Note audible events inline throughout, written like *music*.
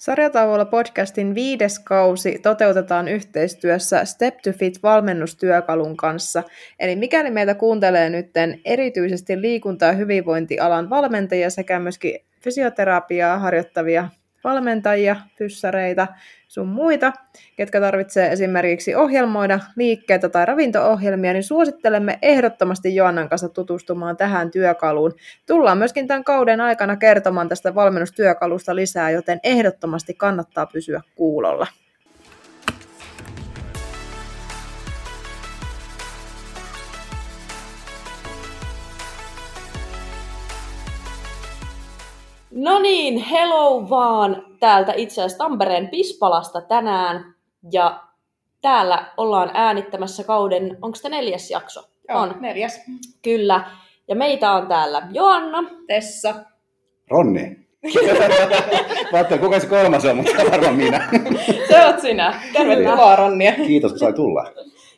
Sarjatauolla podcastin viides kausi toteutetaan yhteistyössä Step to Fit valmennustyökalun kanssa. Eli mikäli meitä kuuntelee nyt erityisesti liikunta- ja hyvinvointialan valmentajia sekä myöskin fysioterapiaa harjoittavia valmentajia, fyssareita, sun muita, ketkä tarvitsee esimerkiksi ohjelmoida liikkeitä tai ravinto-ohjelmia, niin suosittelemme ehdottomasti Joannan kanssa tutustumaan tähän työkaluun. Tullaan myöskin tämän kauden aikana kertomaan tästä valmennustyökalusta lisää, joten ehdottomasti kannattaa pysyä kuulolla. No niin, hello vaan täältä itse asiassa Tampereen Pispalasta tänään. Ja täällä ollaan äänittämässä kauden, onko se neljäs jakso? Joo, on. neljäs. Kyllä. Ja meitä on täällä Joanna. Tessa. Ronni. *laughs* Mä ajattelin, kuka se kolmas on, mutta varmaan minä. se oot sinä. Tervetuloa Ronnia. Kiitos, kun sai tulla.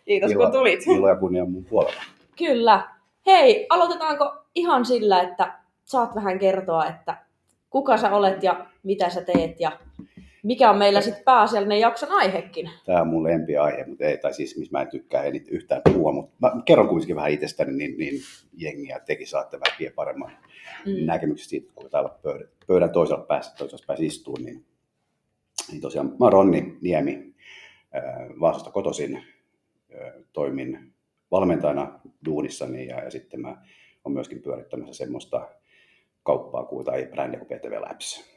Kiitos, Ilo, kun tulit. Ilo ja kunnia mun puolella. Kyllä. Hei, aloitetaanko ihan sillä, että saat vähän kertoa, että kuka sä olet ja mitä sä teet ja mikä on meillä sitten pääasiallinen jakson aihekin? Tämä on mun aihe, mutta ei, tai siis missä mä en tykkää en yhtään puhua, mutta mä kerron kuitenkin vähän itsestäni, niin, niin jengiä teki saatte vähän paremman mm. näkemyksen siitä, kun täällä pöydän, pöydän toisella päässä, toisella päässä istuu, niin, niin tosiaan mä oon Ronni Niemi, Vaasasta kotoisin, toimin valmentajana duunissani ja, ja sitten mä oon myöskin pyörittämässä semmoista kauppaa kuin, tai brändiä kuin PTV Labs.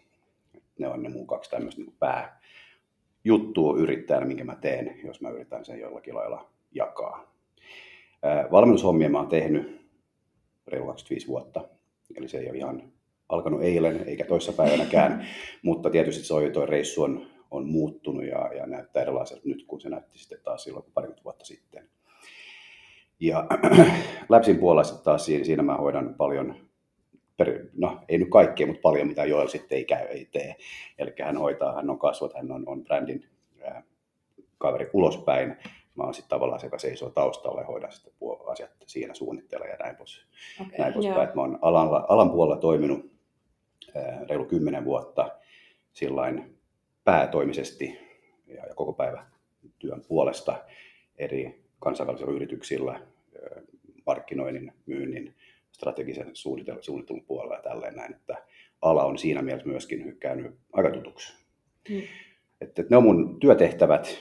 Ne on ne mun kaksi tämmöistä niin pääjuttua yrittäjänä, minkä mä teen, jos mä yritän sen jollakin lailla jakaa. Valmennushommia mä oon tehnyt reilu 25 vuotta, eli se ei ole ihan alkanut eilen eikä toissa päivänäkään, *laughs* mutta tietysti se on, toi reissu on, on muuttunut ja, ja näyttää erilaiselta nyt, kun se näytti sitten taas silloin parikymmentä vuotta sitten. Ja *clears throat* Läpsin puolesta taas siinä, siinä mä hoidan paljon per, no ei nyt kaikkea, mutta paljon mitä Joel sitten ei käy, ei tee. Eli hän hoitaa, hän on kasvot, hän on, on brändin ää, kaveri ulospäin. Mä oon sitten tavallaan se, joka seisoo taustalla ja hoidan sitten asiat siinä suunnittella ja näin, pois, okay, näin poispäin. Mä oon alan, alan puolella toiminut ää, reilu kymmenen vuotta sillain päätoimisesti ja, ja koko päivä työn puolesta eri kansainvälisillä yrityksillä, markkinoinnin, myynnin, strategisen suunnittelun puolella ja tälleen näin, että ala on siinä mielessä myöskin käynyt aika tutuksi. Mm. Että, että ne on mun työtehtävät.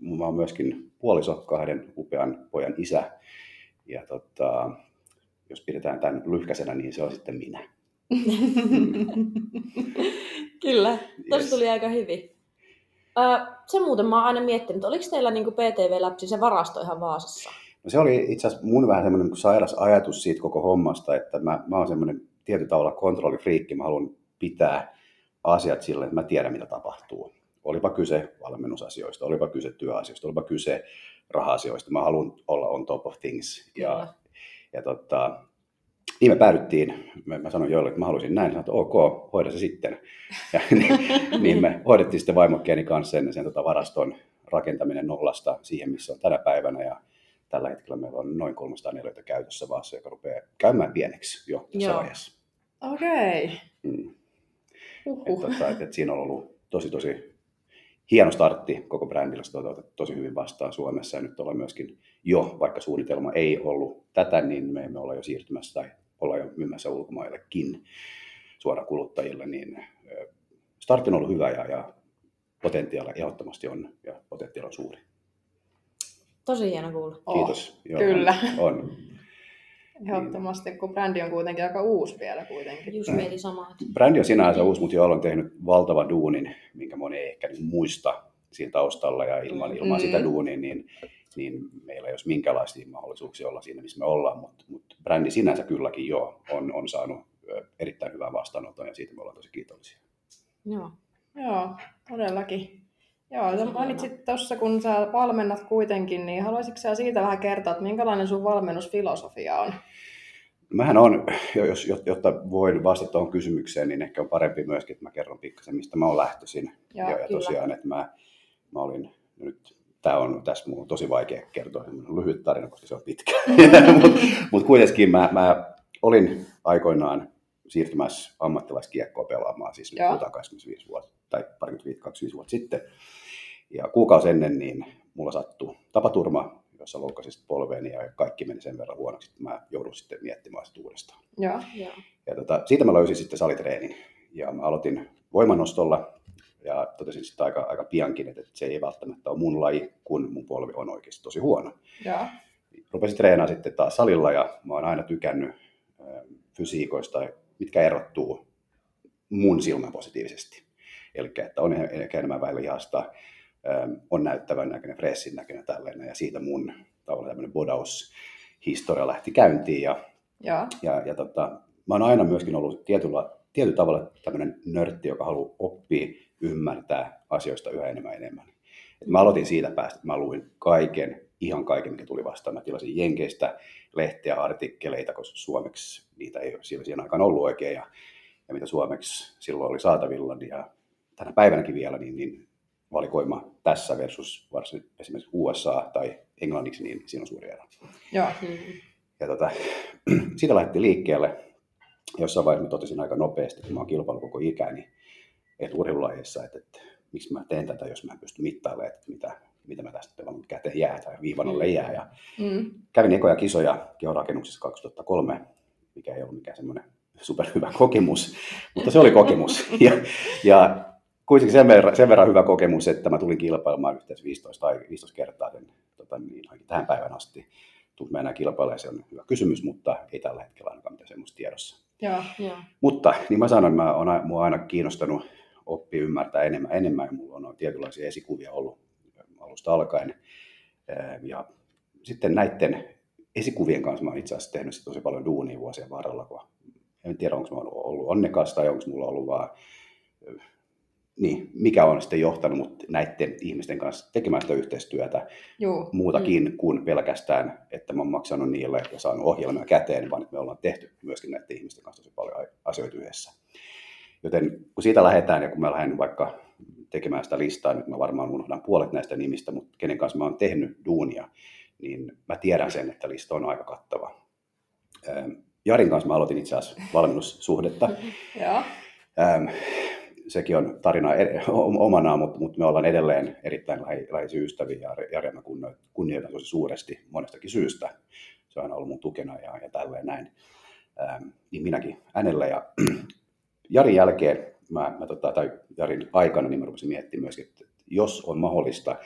Mä oon myöskin puoliso, kahden upean pojan isä. Ja tota, jos pidetään tämän lyhkäisenä, niin se on sitten minä. *laughs* Kyllä, tuossa yes. tuli aika hyvin. Öö, se muuten mä oon aina miettinyt, oliko teillä niin PTV-läpsi se varasto ihan Vaasassa? No se oli itse asiassa mun vähän semmoinen niin sairas ajatus siitä koko hommasta, että mä, mä oon semmoinen tietyllä tavalla kontrollifriikki, mä haluan pitää asiat sillä, että mä tiedän mitä tapahtuu. Olipa kyse valmennusasioista, olipa kyse työasioista, olipa kyse raha-asioista. Mä haluan olla on top of things. Ja, ja tota, niin me päädyttiin, mä, mä sanoin joille, että mä haluaisin näin, sanoin, että ok, hoida se sitten. *laughs* Ja, niin, niin me hoidettiin sitten vaimokkeeni kanssa sen, sen tota varaston rakentaminen nollasta siihen, missä on tänä päivänä. Ja tällä hetkellä meillä on noin 304 käytössä vaassa, joka rupeaa käymään pieneksi jo tässä Joo. vaiheessa. Okei. Okay. Mm. Uhuh. Että siinä on ollut tosi tosi hieno startti koko brändillä, se on tosi hyvin vastaan Suomessa ja nyt ollaan myöskin jo, vaikka suunnitelma ei ollut tätä, niin me emme olla jo siirtymässä tai olla jo myymässä ulkomaillekin suoraan kuluttajille, niin startti on ollut hyvä ja, ja potentiaali ehdottomasti on ja potentiaali on suuri. Tosi hieno kuulla. Kiitos. Oh, Joo, kyllä. On. Ehdottomasti, kun brändi on kuitenkin aika uusi vielä kuitenkin. Just mieli samaa. Brändi on sinänsä uusi, mutta jo on tehnyt valtavan duunin, minkä moni ei ehkä niin muista siinä taustalla ja ilman, ilman mm. sitä duunia, niin, niin meillä ei olisi minkälaisia mahdollisuuksia olla siinä, missä me ollaan, mutta, mutta brändi sinänsä kylläkin jo on, on saanut erittäin hyvää vastaanoton ja siitä me ollaan tosi kiitollisia. Joo, Joo todellakin. Joo, sä mainitsit tuossa, kun sä valmennat kuitenkin, niin haluaisitko sä siitä vähän kertoa, että minkälainen sun valmennusfilosofia on? Mähän on, jos, jotta voin vastata tuohon kysymykseen, niin ehkä on parempi myöskin, että mä kerron pikkasen, mistä mä oon lähtöisin. Joo, ja, ja tosiaan, että mä, mä olin nyt tämä on tässä mun on tosi vaikea kertoa, on lyhyt tarina, koska se on pitkä. *laughs* Mutta mut kuitenkin mä, mä olin aikoinaan siirtymässä ammattilaiskiekkoa pelaamaan, siis nyt puhutaan 25 vuotta tai 25 vuotta sitten. Ja kuukausi ennen niin mulla sattui tapaturma, jossa loukkasin polveeni ja kaikki meni sen verran huonoksi, että mä joudun sitten miettimään sitä uudestaan. Joo. Joo. Ja tota, siitä mä löysin sitten salitreenin ja mä aloitin voimanostolla ja totesin sitten aika, aika piankin, että se ei välttämättä ole mun laji, kun mun polvi on oikeasti tosi huono. Joo. Rupesin treenaamaan sitten taas salilla ja mä oon aina tykännyt fysiikoista, mitkä erottuu mun silmän positiivisesti. Eli että on ehkä enemmän väillä lihasta, ö, on näyttävän näköinen, fressin näköinen tällainen ja siitä mun tavallaan tämmöinen bodaushistoria lähti käyntiin ja Joo. ja, ja tota, mä oon aina myöskin ollut tietyllä, tietyllä tavalla tämmöinen nörtti, joka haluaa oppia, ymmärtää asioista yhä enemmän ja enemmän. Et mä aloitin siitä päästä, että mä luin kaiken, ihan kaiken, mikä tuli vastaan. Mä tilasin Jenkeistä lehteä, artikkeleita, koska suomeksi niitä ei ole siellä siihen aikaan ollut oikein. Ja, ja mitä suomeksi silloin oli saatavilla, niin ja tänä päivänäkin vielä, niin, niin valikoima tässä versus varsin esimerkiksi USA tai englanniksi, niin siinä on suuri ero. Joo. Ja tota, *clears throat* siitä lähti liikkeelle. Jossain vaiheessa mä totesin aika nopeasti, kun mä oon kilpailu koko ikäni, että urheilulajeissa, että, että miksi mä teen tätä, jos mä en pysty mittailemaan, että mitä, mitä mä tästä vaan käteen jää tai viivan alle jää. Ja Mm. kävin ekoja kisoja kehorakennuksessa 2003, mikä ei ollut mikään semmoinen superhyvä kokemus, *laughs* mutta se oli kokemus. Ja, ja kuitenkin sen verran, sen verran hyvä kokemus, että mä tulin kilpailemaan yhteensä 15, tai 15 kertaa sen, tota, niin, tähän päivän asti. Tuut mä enää kilpailemaan, se on hyvä kysymys, mutta ei tällä hetkellä ainakaan mitään semmoista tiedossa. Joo. Joo. Mutta niin mä sanoin, mä oon, a- mua on aina kiinnostanut oppia ymmärtää enemmän enemmän ja mulla on tietynlaisia esikuvia ollut alusta alkaen. Ja sitten näiden esikuvien kanssa mä oon itse asiassa tehnyt tosi paljon duunia vuosien varrella, kun en tiedä onko mä ollut onnekas tai onko mulla ollut vaan niin, mikä on sitten johtanut mut näiden ihmisten kanssa tekemään sitä yhteistyötä Joo. muutakin mm. kuin pelkästään, että mä oon maksanut niille ja saanut ohjelmia käteen, vaan että me ollaan tehty myöskin näiden ihmisten kanssa tosi paljon asioita yhdessä. Joten kun siitä lähdetään ja kun mä lähden vaikka tekemään sitä listaa, nyt mä varmaan unohdan puolet näistä nimistä, mutta kenen kanssa mä oon tehnyt duunia, niin mä tiedän sen, että lista on aika kattava. Jarin kanssa mä aloitin itse asiassa valmennussuhdetta. *laughs* Joo. Sekin on tarina omanaan, mutta, mutta me ollaan edelleen erittäin läheisiä ystäviä ja Jari mä kunnioitan tosi suuresti monestakin syystä. Se on aina ollut mun tukena ja, ja tälleen näin. Ähm, niin minäkin hänellä. Ja *clears throat* Jarin jälkeen, mä, mä tota, tai Jarin aikana, niin mä rupesin miettimään myöskin, että jos on mahdollista,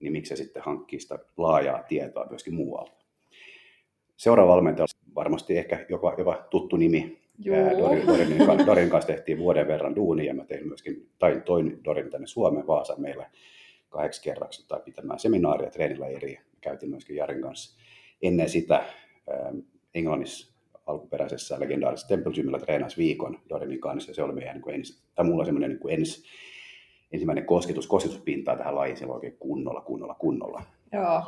niin miksi se sitten hankkii sitä laajaa tietoa myöskin muualta. Seuraava valmentaja on varmasti ehkä jopa, jopa tuttu nimi, Dorin, Dorinin, kanssa, Dorin kanssa tehtiin vuoden verran duunia ja mä tein myöskin, tai toin Dorin tänne Suomeen Vaasaan meille kahdeksi kerraksi tai pitämään seminaaria, treeniläiriä. Käytiin myöskin Jarin kanssa. Ennen sitä Englannissa alkuperäisessä legendaarisessa Temple Gymillä treenasi viikon Dorinin kanssa ja se oli meidän niin kuin ensi, tai mulla semmoinen niin kuin ens, ensimmäinen kosketus, kosketuspintaa tähän lajiin silloin oikein kunnolla, kunnolla, kunnolla. Joo.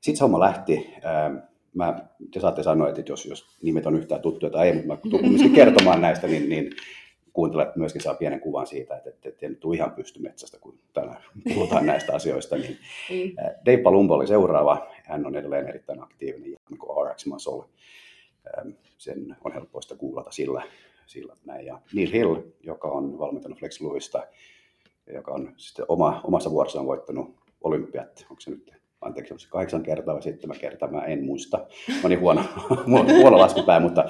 Sitten se homma lähti. Ää, Mä, te saatte sanoa, että jos, jos nimet on yhtään tuttuja tai ei, mutta mä tulen kumminkin *laughs* kertomaan näistä, niin, niin kuuntelijat myöskin saa pienen kuvan siitä, että, että, että en tule ihan pystymetsästä, kun tänään puhutaan *laughs* näistä asioista. Niin, Niin. ää, Dave Palumbo oli seuraava. Hän on edelleen erittäin aktiivinen, kuin RX Muscle. Ää, Sen on helppoa sitä googlata sillä, sillä näin. Ja Neil Hill, joka on valmentanut Flex Lewista, joka on sitten oma, omassa vuorossaan voittanut olympiat, onko se nyt, anteeksi, onko se kahdeksan kertaa vai seitsemän kertaa, mä en muista. Mä olin *laughs* huono, huono laskupää, mutta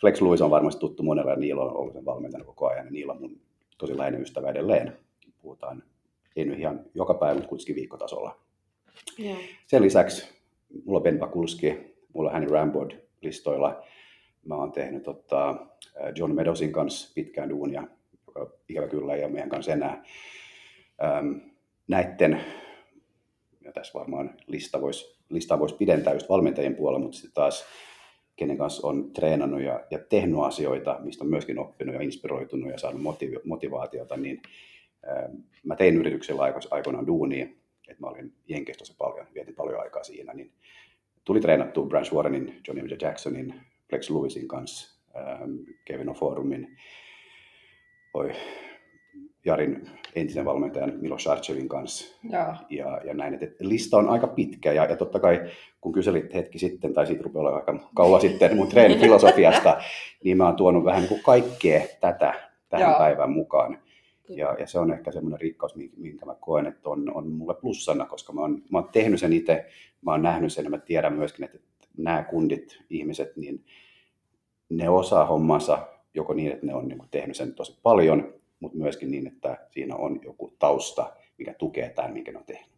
Flex Lewis on varmasti tuttu monella ja Niilo on ollut sen valmentanut koko ajan ja Niilo on mun tosi läheinen ystävä edelleen. Puhutaan, ei nyt ihan joka päivä, mutta kuitenkin viikkotasolla. Joo. Sen lisäksi mulla on Ben Pakulski, mulla on Hanny Rambod listoilla. Mä oon tehnyt tota, John Meadowsin kanssa pitkään duunia, joka ikävä kyllä ei ole meidän kanssa enää. Ähm, näitten, ja tässä varmaan lista voisi listaa voisi pidentää just valmentajien puolella, mutta sitten taas kenen kanssa on treenannut ja, ja tehnyt asioita, mistä on myöskin oppinut ja inspiroitunut ja saanut motivi- motivaatiota, niin ähm, mä tein yrityksellä aiko- aikoinaan duunia, että mä olin Jenkeissä tosi paljon, vietin paljon aikaa siinä, niin tuli treenattua Branch Warrenin, Johnny J. Jacksonin, Flex Lewisin kanssa, ähm, Kevin O'Forumin, oi, Jarin entisen valmentajan Milo Sarchevin kanssa. Joo. Ja, ja näin, että lista on aika pitkä ja, ja totta kai kun kyselit hetki sitten, tai siitä rupeaa olemaan aika kauan sitten mun treenifilosofiasta, *laughs* niin mä oon tuonut vähän niin kuin kaikkea tätä tähän Joo. päivään mukaan. Ja, ja se on ehkä semmoinen rikkaus, minkä mä koen, että on, on mulle plussana, koska mä oon, mä oon tehnyt sen itse, mä oon nähnyt sen ja mä tiedän myöskin, että nämä kundit, ihmiset, niin ne osaa hommansa joko niin, että ne on niin kuin tehnyt sen tosi paljon, mutta myöskin niin, että siinä on joku tausta, mikä tukee tämän, minkä ne on tehnyt.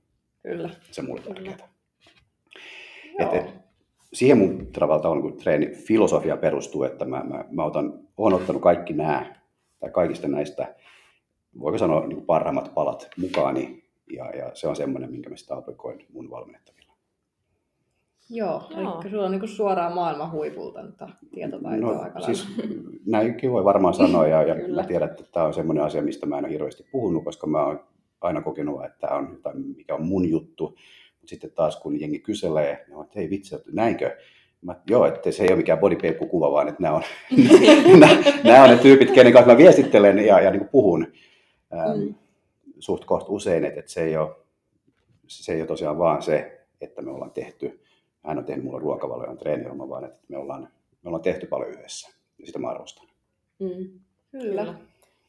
Kyllä. Se mulle tärkeää. Et, et, siihen mun tavallaan on, kun treeni filosofia perustuu, että mä, mä, mä otan, olen ottanut kaikki nämä, tai kaikista näistä, voiko sanoa niin parhaimmat palat mukaani, ja, ja se on semmoinen, minkä mä sitä aplikoin mun valmennettavilla. Joo, Joo. eli sulla on niinku suoraan maailman huipulta nyt tietotaitoa No, aika siis *laughs* näinkin voi varmaan sanoa, ja, ja Kyllä. mä tiedän, että tämä on semmoinen asia, mistä mä en ole hirveästi puhunut, koska mä oon aina kokenut, että tämä on jotain, mikä on mun juttu. Mutta sitten taas kun jengi kyselee, niin on, että hei vitsi, että näinkö? Mä, joo, että se ei ole mikään bodypaper-kuva, vaan että nämä on, *laughs* nämä, nämä on ne tyypit, kenen kanssa mä viestittelen ja, ja niin kuin puhun Mm. suht koht usein, että, että se, ei ole, se ei ole tosiaan vaan se, että me ollaan tehty, hän on tehnyt mulle ruokavalioon treeniohjelma, vaan että me ollaan, me ollaan tehty paljon yhdessä. Ja sitä mä arvostan. Mm. Kyllä.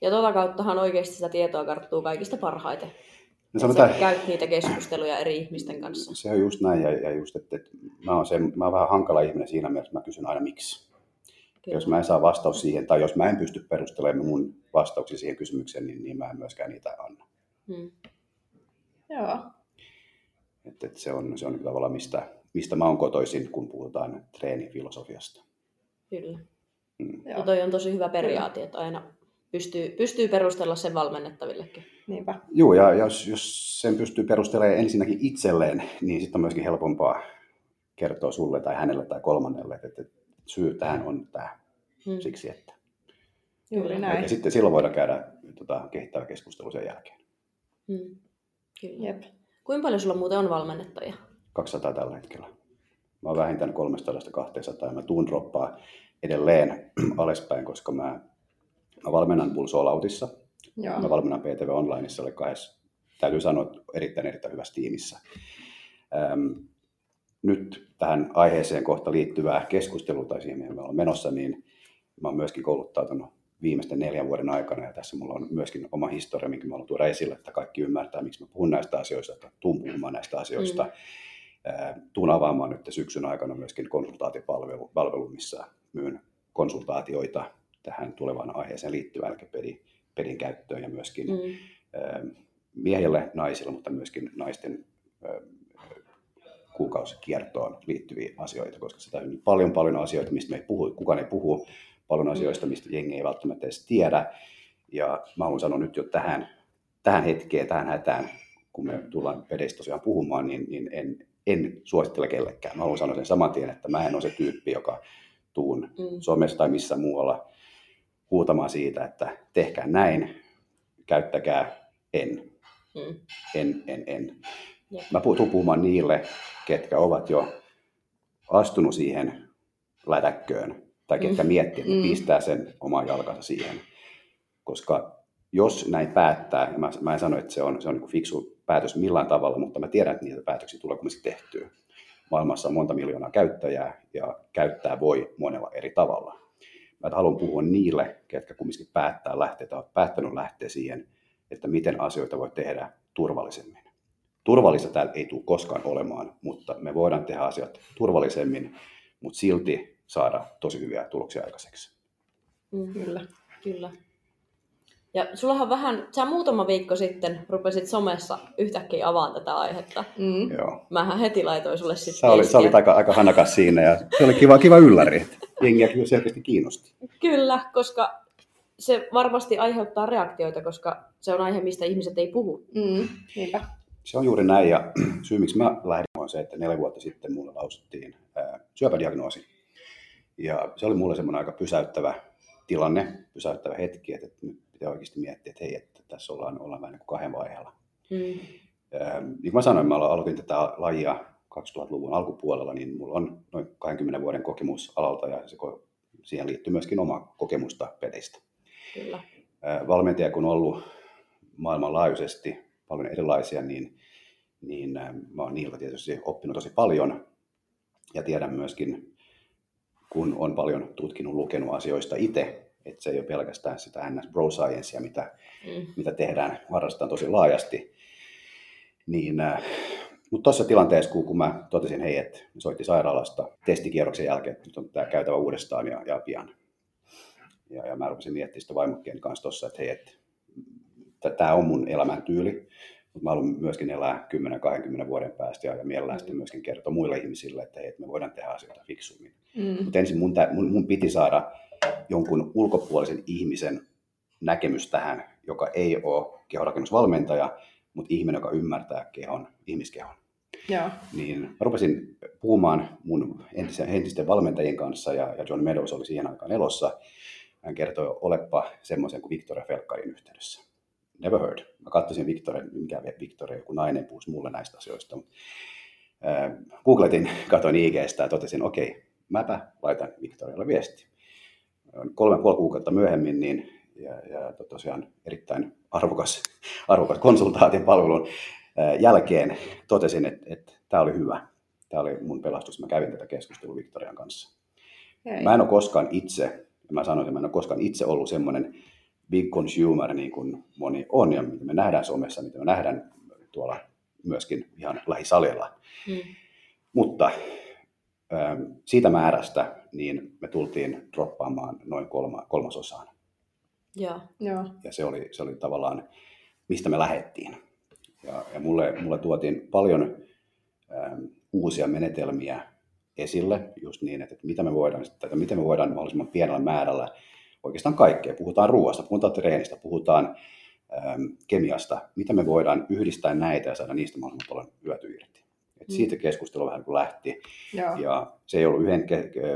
Ja tota kauttahan oikeasti sitä tietoa karttuu kaikista parhaiten. No Sä sanotaan, käyt niitä keskusteluja eri ihmisten kanssa. se on just näin, ja, ja just, että, että mä, oon se, mä oon vähän hankala ihminen siinä mielessä, että mä kysyn aina miksi. Kyllä. Jos mä en saa vastaus siihen, tai jos mä en pysty perustelemaan mun vastauksia siihen kysymykseen, niin, niin mä en myöskään niitä anna. Mm. Joo. Että, että se on, se on tavallaan mistä, mistä mä oon kotoisin, kun puhutaan treenifilosofiasta. Kyllä. Mm. Ja toi on tosi hyvä periaate, että aina pystyy, pystyy perustella sen valmennettavillekin. Niinpä. Joo, ja jos, jos sen pystyy perustelemaan ensinnäkin itselleen, niin sitten on myöskin helpompaa kertoa sulle tai hänelle tai kolmannelle, että, että syy tähän on tämä Mm. siksi, että. Juuri näin. Ja sitten silloin voidaan käydä tota, kehittävä keskustelu sen jälkeen. Mm. Kyllä. Jep. Kuinka paljon sulla muuten on valmennettajia? 200 tällä hetkellä. Mä oon vähintään 300-200 ja mä tuun droppaa edelleen *clears throat* alaspäin, koska mä, mä valmennan. Joo. Mä valmennan PTV Onlineissa, oli kahdessa, täytyy sanoa, että erittäin erittäin hyvässä tiimissä. Ähm, nyt tähän aiheeseen kohta liittyvää keskustelua, tai siihen mihin me ollaan menossa, niin mä oon myöskin kouluttautunut viimeisten neljän vuoden aikana, ja tässä mulla on myöskin oma historia, minkä mä haluan tuoda esille, että kaikki ymmärtää, miksi mä puhun näistä asioista, että tuun puhumaan näistä asioista. Mm. Tuun avaamaan nyt syksyn aikana myöskin konsultaatiopalvelu, palvelu, missä myyn konsultaatioita tähän tulevaan aiheeseen liittyvään pedin, pedin käyttöön ja myöskin. Mm. miehille, naisille, mutta myöskin naisten kuukausikiertoon liittyviä asioita, koska sitä on paljon paljon asioita, mistä me ei puhu, kukaan ei puhu, paljon asioista, mistä jengi ei välttämättä edes tiedä. Ja mä haluan sanoa nyt jo tähän, tähän hetkeen, tähän hätään, kun me tullaan pedeistä tosiaan puhumaan, niin, niin en, en suosittele kellekään. Mä haluan sanoa sen saman tien, että mä en ole se tyyppi, joka tuun Mm. somessa tai missä muualla huutamaan siitä, että tehkää näin, käyttäkää en, Mm. en, en, en. Jep. Mä tuun puhumaan niille, ketkä ovat jo astunut siihen lätäkköön, tai ketkä Mm. miettii, että Mm. pistää sen oman jalkansa siihen. Koska jos näin päättää, ja mä, mä en sano, että se on, se on niin fiksu päätös millään tavalla, mutta mä tiedän, että niitä päätöksiä tulee kumminkin tehtyä. Maailmassa on monta miljoonaa käyttäjää, ja käyttää voi monella eri tavalla. Mä haluan puhua niille, ketkä kumminkin päättää lähteä tai päättänyt lähteä siihen, että miten asioita voi tehdä turvallisemmin. Turvallista täällä ei tule koskaan olemaan, mutta me voidaan tehdä asiat turvallisemmin, mutta silti saada tosi hyviä tuloksia aikaiseksi. Mm. Kyllä. Kyllä. Ja sullahan vähän, sä muutama viikko sitten rupesit somessa yhtäkkiä avaan tätä aihetta. Mm. Joo. Mähän heti laitoin sulle sitten Sä olit, sä olit aika, aika hanakas siinä ja se oli kiva, kiva ylläri. että Jengiä kyllä selkeästi kiinnosti. Kyllä, koska se varmasti aiheuttaa reaktioita, koska se on aihe, mistä ihmiset ei puhu. Mm. Niinpä. Se on juuri näin ja *clears throat* syy miksi mä lähdin on se, että neljä vuotta sitten mulle lausuttiin ää, syöpädiagnoosi. Ja se oli mulle semmoinen aika pysäyttävä tilanne, pysäyttävä hetki, että nyt pitää oikeasti miettiä, että hei, että tässä ollaan, ollaan vähän niin kuin kahden vaiheella. Mm. Ää, niin kuin mä sanoin, mä aloitin tätä lajia 2000-luvun alkupuolella, niin mulla on noin 20 vuoden kokemus alalta ja se, siihen liittyy myöskin oma kokemusta pedeistä. Kyllä. Valmentaja kun on ollut maailmanlaajuisesti paljon erilaisia, niin, niin mä oon niiltä tietysti oppinut tosi paljon ja tiedän myöskin, kun on paljon tutkinut, lukenut asioista itse, että se ei ole pelkästään sitä ns. bro sciencea, mitä, mm. mitä tehdään, harrastetaan tosi laajasti. Niin, äh, mutta tuossa tilanteessa, kun, kun mä totesin, hei, että soitti sairaalasta testikierroksen jälkeen, että nyt on tämä käytävä uudestaan ja, ja pian. Ja, ja mä rupesin miettimään sitä vaimokkeen kanssa tuossa, että hei, että tämä on mun elämäntyyli, mutta mä haluan myöskin elää 10-20 vuoden päästä ja, mielellään sitten myöskin kertoa muille ihmisille, että, hei, me voidaan tehdä asioita fiksummin. Mm. Mutta ensin mun, mun, mun piti saada jonkun ulkopuolisen ihmisen näkemys tähän, joka ei ole kehorakennusvalmentaja, mutta ihminen, joka ymmärtää kehon, ihmiskehon. Joo. Niin mä rupesin puhumaan mun entisten, entisten valmentajien kanssa ja, ja John Meadows oli siihen aikaan elossa. Hän kertoi, olepa semmoisen kuin Victoria Felkarin yhteydessä. Never heard. Mä katsoin Victoria, mikä Victoria, joku nainen puhuisi mulle näistä asioista. Äh, googletin, katsoin IGstä ja totesin, okei, okay, mäpä laitan Victorialle viesti kolme puoli kuukautta myöhemmin, niin ja, ja tosiaan erittäin arvokas, *laughs* arvokas konsultaatiopalvelun jälkeen totesin, että, että tämä oli hyvä. Tämä oli mun pelastus. Mä kävin tätä keskustelua Victorian kanssa. Hei. Mä en ole koskaan itse, mä sanoin, että mä en ole koskaan itse ollut semmoinen big consumer, niin kuin moni on, ja mitä me nähdään somessa, mitä me nähdään tuolla myöskin ihan lähisalilla. Hmm. Mutta siitä määrästä niin me tultiin droppaamaan noin kolma, kolmasosaan. Ja, ja. ja se, oli, se oli tavallaan, mistä me lähettiin. Ja, ja mulle, mulle tuotiin paljon ähm, uusia menetelmiä esille, just niin, että, että mitä me voidaan, että miten me voidaan mahdollisimman pienellä määrällä oikeastaan kaikkea. Puhutaan ruoasta, puhutaan treenistä, puhutaan ähm, kemiasta, miten me voidaan yhdistää näitä ja saada niistä mahdollisimman paljon hyötyä irti. Et siitä mm. keskustelu vähän kuin lähti. Joo. Ja se ei ollut yhden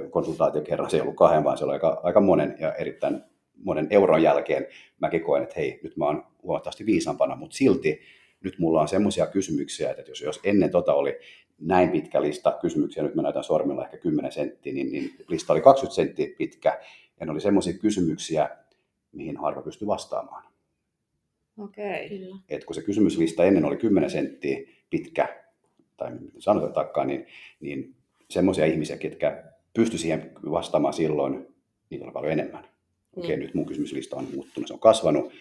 konsultaation kerran, se ei ollut kahden, vaan se oli aika, aika monen ja erittäin monen euron jälkeen mäkin koen, että hei, nyt mä oon huomattavasti viisaampana, mutta silti nyt mulla on semmoisia kysymyksiä, että jos, jos ennen tota oli näin pitkä lista kysymyksiä, nyt mä näytän sormilla ehkä 10 senttiä, niin, niin lista oli 20 senttiä pitkä, ja ne oli semmoisia kysymyksiä, mihin harva pystyi vastaamaan. Okei. Kyllä. Et kun se kysymyslista ennen oli 10 senttiä pitkä, tai sanotaan takkaan, niin, niin semmoisia ihmisiä, ketkä pysty siihen vastaamaan silloin, niitä on paljon enemmän. Okei, okay, mm. nyt mun kysymyslista on muuttunut, se on kasvanut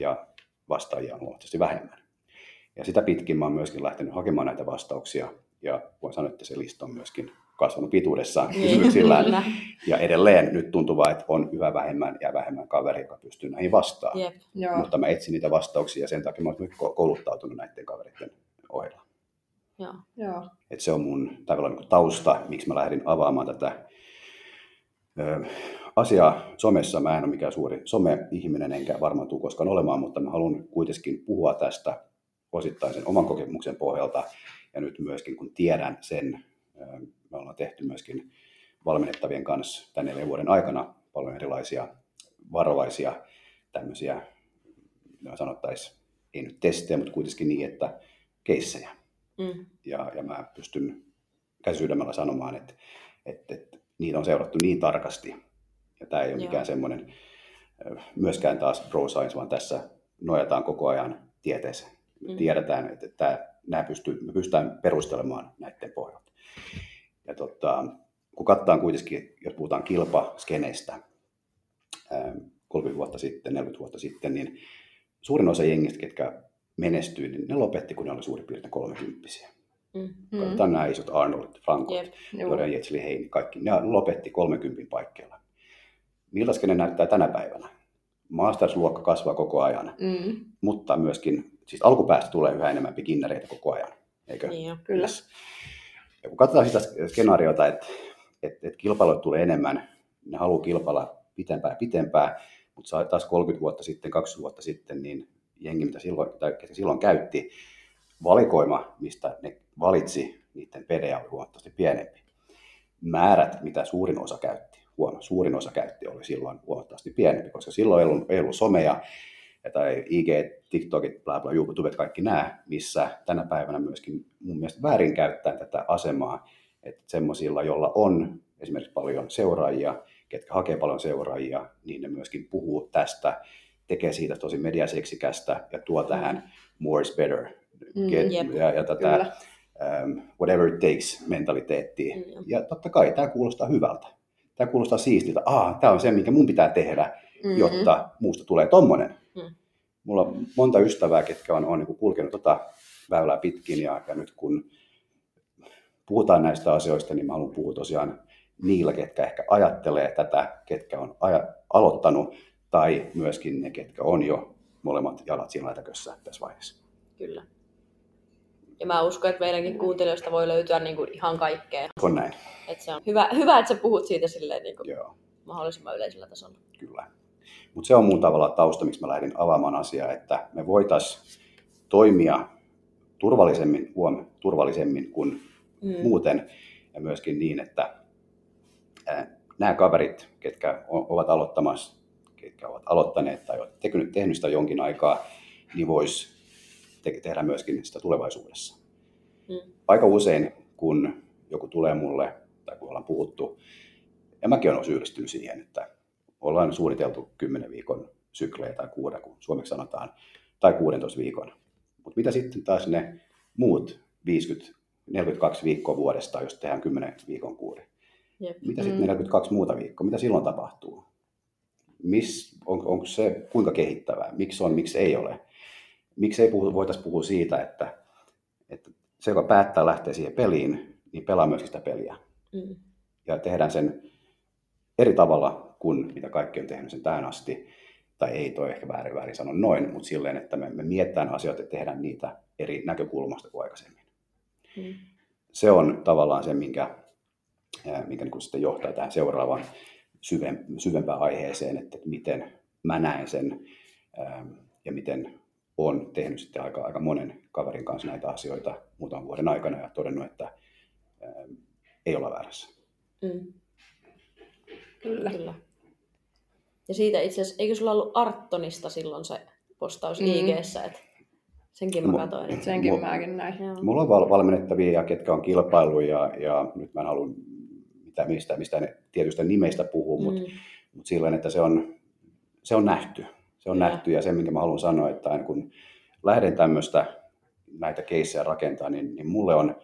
ja vastaajia on huomattavasti vähemmän. Ja sitä pitkin mä oon myöskin lähtenyt hakemaan näitä vastauksia ja voin sanoa, että se lista on myöskin kasvanut pituudessaan niin, kysymyksillään. Ja edelleen nyt tuntuu että on yhä vähemmän ja vähemmän kaveri, joka pystyy näihin vastaamaan. Jep, Mutta mä etsin niitä vastauksia ja sen takia mä oon kouluttautunut näiden kavereiden ohella. Joo. Joo. Et se on mun tavallaan niin tausta, miksi mä lähdin avaamaan tätä ö, asiaa somessa. Mä en ole mikään suuri some-ihminen, enkä varmaan tule koskaan olemaan, mutta mä haluan kuitenkin puhua tästä osittain sen oman kokemuksen pohjalta. Ja nyt myöskin kun tiedän sen, me ollaan tehty myöskin valmennettavien kanssa tämän neljän vuoden aikana paljon erilaisia varovaisia tämmöisiä, sanottaisiin, ei nyt testejä, mutta kuitenkin niin, että keissejä. Mm. Ja, ja mä pystyn käsisydämellä sanomaan, että, että, että niitä on seurattu niin tarkasti. Ja tämä ei ole Joo. mikään semmoinen myöskään taas pro science, vaan tässä nojataan koko ajan tieteeseen. Me mm. tiedetään, että tämä, nämä pystyy, me pystytään perustelemaan näiden pohjalta. Ja tota, kun katsotaan kuitenkin, jos puhutaan kilpaskeneistä, 30 vuotta sitten, 40 vuotta sitten, niin suurin osa jengistä, ketkä menestyi, niin ne lopetti, kun ne oli suurin piirtein kolmekymppisiä. Mm. Katsotaan nämä isot Arnold, Franco, yep. Dorian Jetzli, Heini, kaikki. Ne lopetti 30 paikkeilla. Millaista ne näyttää tänä päivänä? Masters-luokka kasvaa koko ajan, mm. mutta myöskin, siis alkupäästä tulee yhä enemmän beginnereitä koko ajan, eikö? Niin jo, kyllä. Ja kun katsotaan sitä skenaariota, että, että, että kilpailuja tulee enemmän, ne haluaa kilpailla pitempään ja pitempään, mutta taas 30 vuotta sitten, 20 vuotta sitten, niin jengi, mitä silloin, tai silloin käytti, valikoima, mistä ne valitsi, niiden pedejä oli huomattavasti pienempi. Määrät, mitä suurin osa käytti, huoma, suurin osa käytti, oli silloin huomattavasti pienempi, koska silloin ei ollut, ei ollut someja, tai IG, TikTokit, bla bla, YouTubet, kaikki nämä, missä tänä päivänä myöskin mun mielestä väärinkäyttää tätä asemaa, että semmoisilla, joilla on esimerkiksi paljon seuraajia, ketkä hakee paljon seuraajia, niin ne myöskin puhuu tästä tekee siitä tosi mediaseksikästä ja tuo Mm. tähän more is better Mm, Get, jep. ja, ja tätä Kyllä. um, whatever it takes mentaliteettia. Mm. Ja totta kai tämä kuulostaa hyvältä. Tämä kuulostaa siistiltä. Ah, tämä on se, mikä mun pitää tehdä, Mm. jotta muusta tulee tommonen. Mulla on monta ystävää, ketkä on, on niin kulkenut tota väylää pitkin ja, ja nyt kun puhutaan näistä asioista, niin mä haluan puhua tosiaan niillä, ketkä ehkä ajattelee tätä, ketkä on aja, aloittanut, tai myöskin ne, ketkä on jo molemmat jalat siinä lätäkössä tässä vaiheessa. Kyllä. Ja mä uskon, että meidänkin kuuntelijoista voi löytyä niin kuin ihan kaikkea. On näin, Että se on hyvä, hyvä, että sä puhut siitä silleen niin kuin joo, mahdollisimman yleisellä tasolla. kyllä. Mutta se on mun tavalla tausta, miksi mä lähdin avaamaan asiaa, että me voitaisiin toimia turvallisemmin, huom, turvallisemmin kuin Mm. muuten, ja myöskin niin, että nämä kaverit, ketkä ovat aloittamassa, ketkä ovat aloittaneet tai ovat tehnyt, tehnyt sitä jonkin aikaa, niin vois te- tehdä myöskin sitä tulevaisuudessa. Mm. Aika usein, kun joku tulee mulle, tai kun ollaan puhuttu, ja mäkin olen syyllistynyt siihen, että ollaan suunniteltu 10 viikon syklejä tai kuuden, kun suomeksi sanotaan, tai 16 viikon. Mutta mitä sitten taas ne muut 50, 42 viikkoa vuodesta, jos tehdään 10 viikon kuuri? Jep. Mitä sitten Mm. 42 muuta viikkoa? Mitä silloin tapahtuu? Miss, on, onko se kuinka kehittävää? Miksi on, miksi ei ole? Miksi ei puhu, voitaisiin puhua siitä, että, että se, joka päättää lähteä siihen peliin, niin pelaa myöskin sitä peliä. Mm. Ja tehdään sen eri tavalla kuin mitä kaikki on tehnyt sen tähän asti. Tai ei toi ehkä väärin, väärin sanon noin, mutta silleen, että me, me mietitään asioita ja tehdään niitä eri näkökulmasta kuin aikaisemmin Mm. se on tavallaan se, minkä, ää, minkä niin sitten johtaa tähän seuraavaan syvem, syvempään aiheeseen, että miten mä näen sen ja miten on tehnyt sitten aika, aika monen kaverin kanssa näitä asioita muutaman vuoden aikana ja todennut, että ei olla väärässä. Mm. Kyllä. Kyllä. Ja siitä itse asiassa, eikö sulla ollut Arttonista silloin se postaus Mm. IGssä, että senkin mä katsoin. Että... Senkin Mu- mäkin näin. Joo. Mulla on val- valmennettavia, ja ketkä on kilpailu ja, ja nyt mä en halua mitä, mistä, mistä ne tietystä nimeistä puhuu, mutta Mm. mutta sillä että se on, se on nähty. Se on Kyllä. nähty ja se, minkä mä haluan sanoa, että aina kun lähden tämmöistä näitä keissejä rakentaa, niin, niin mulle on,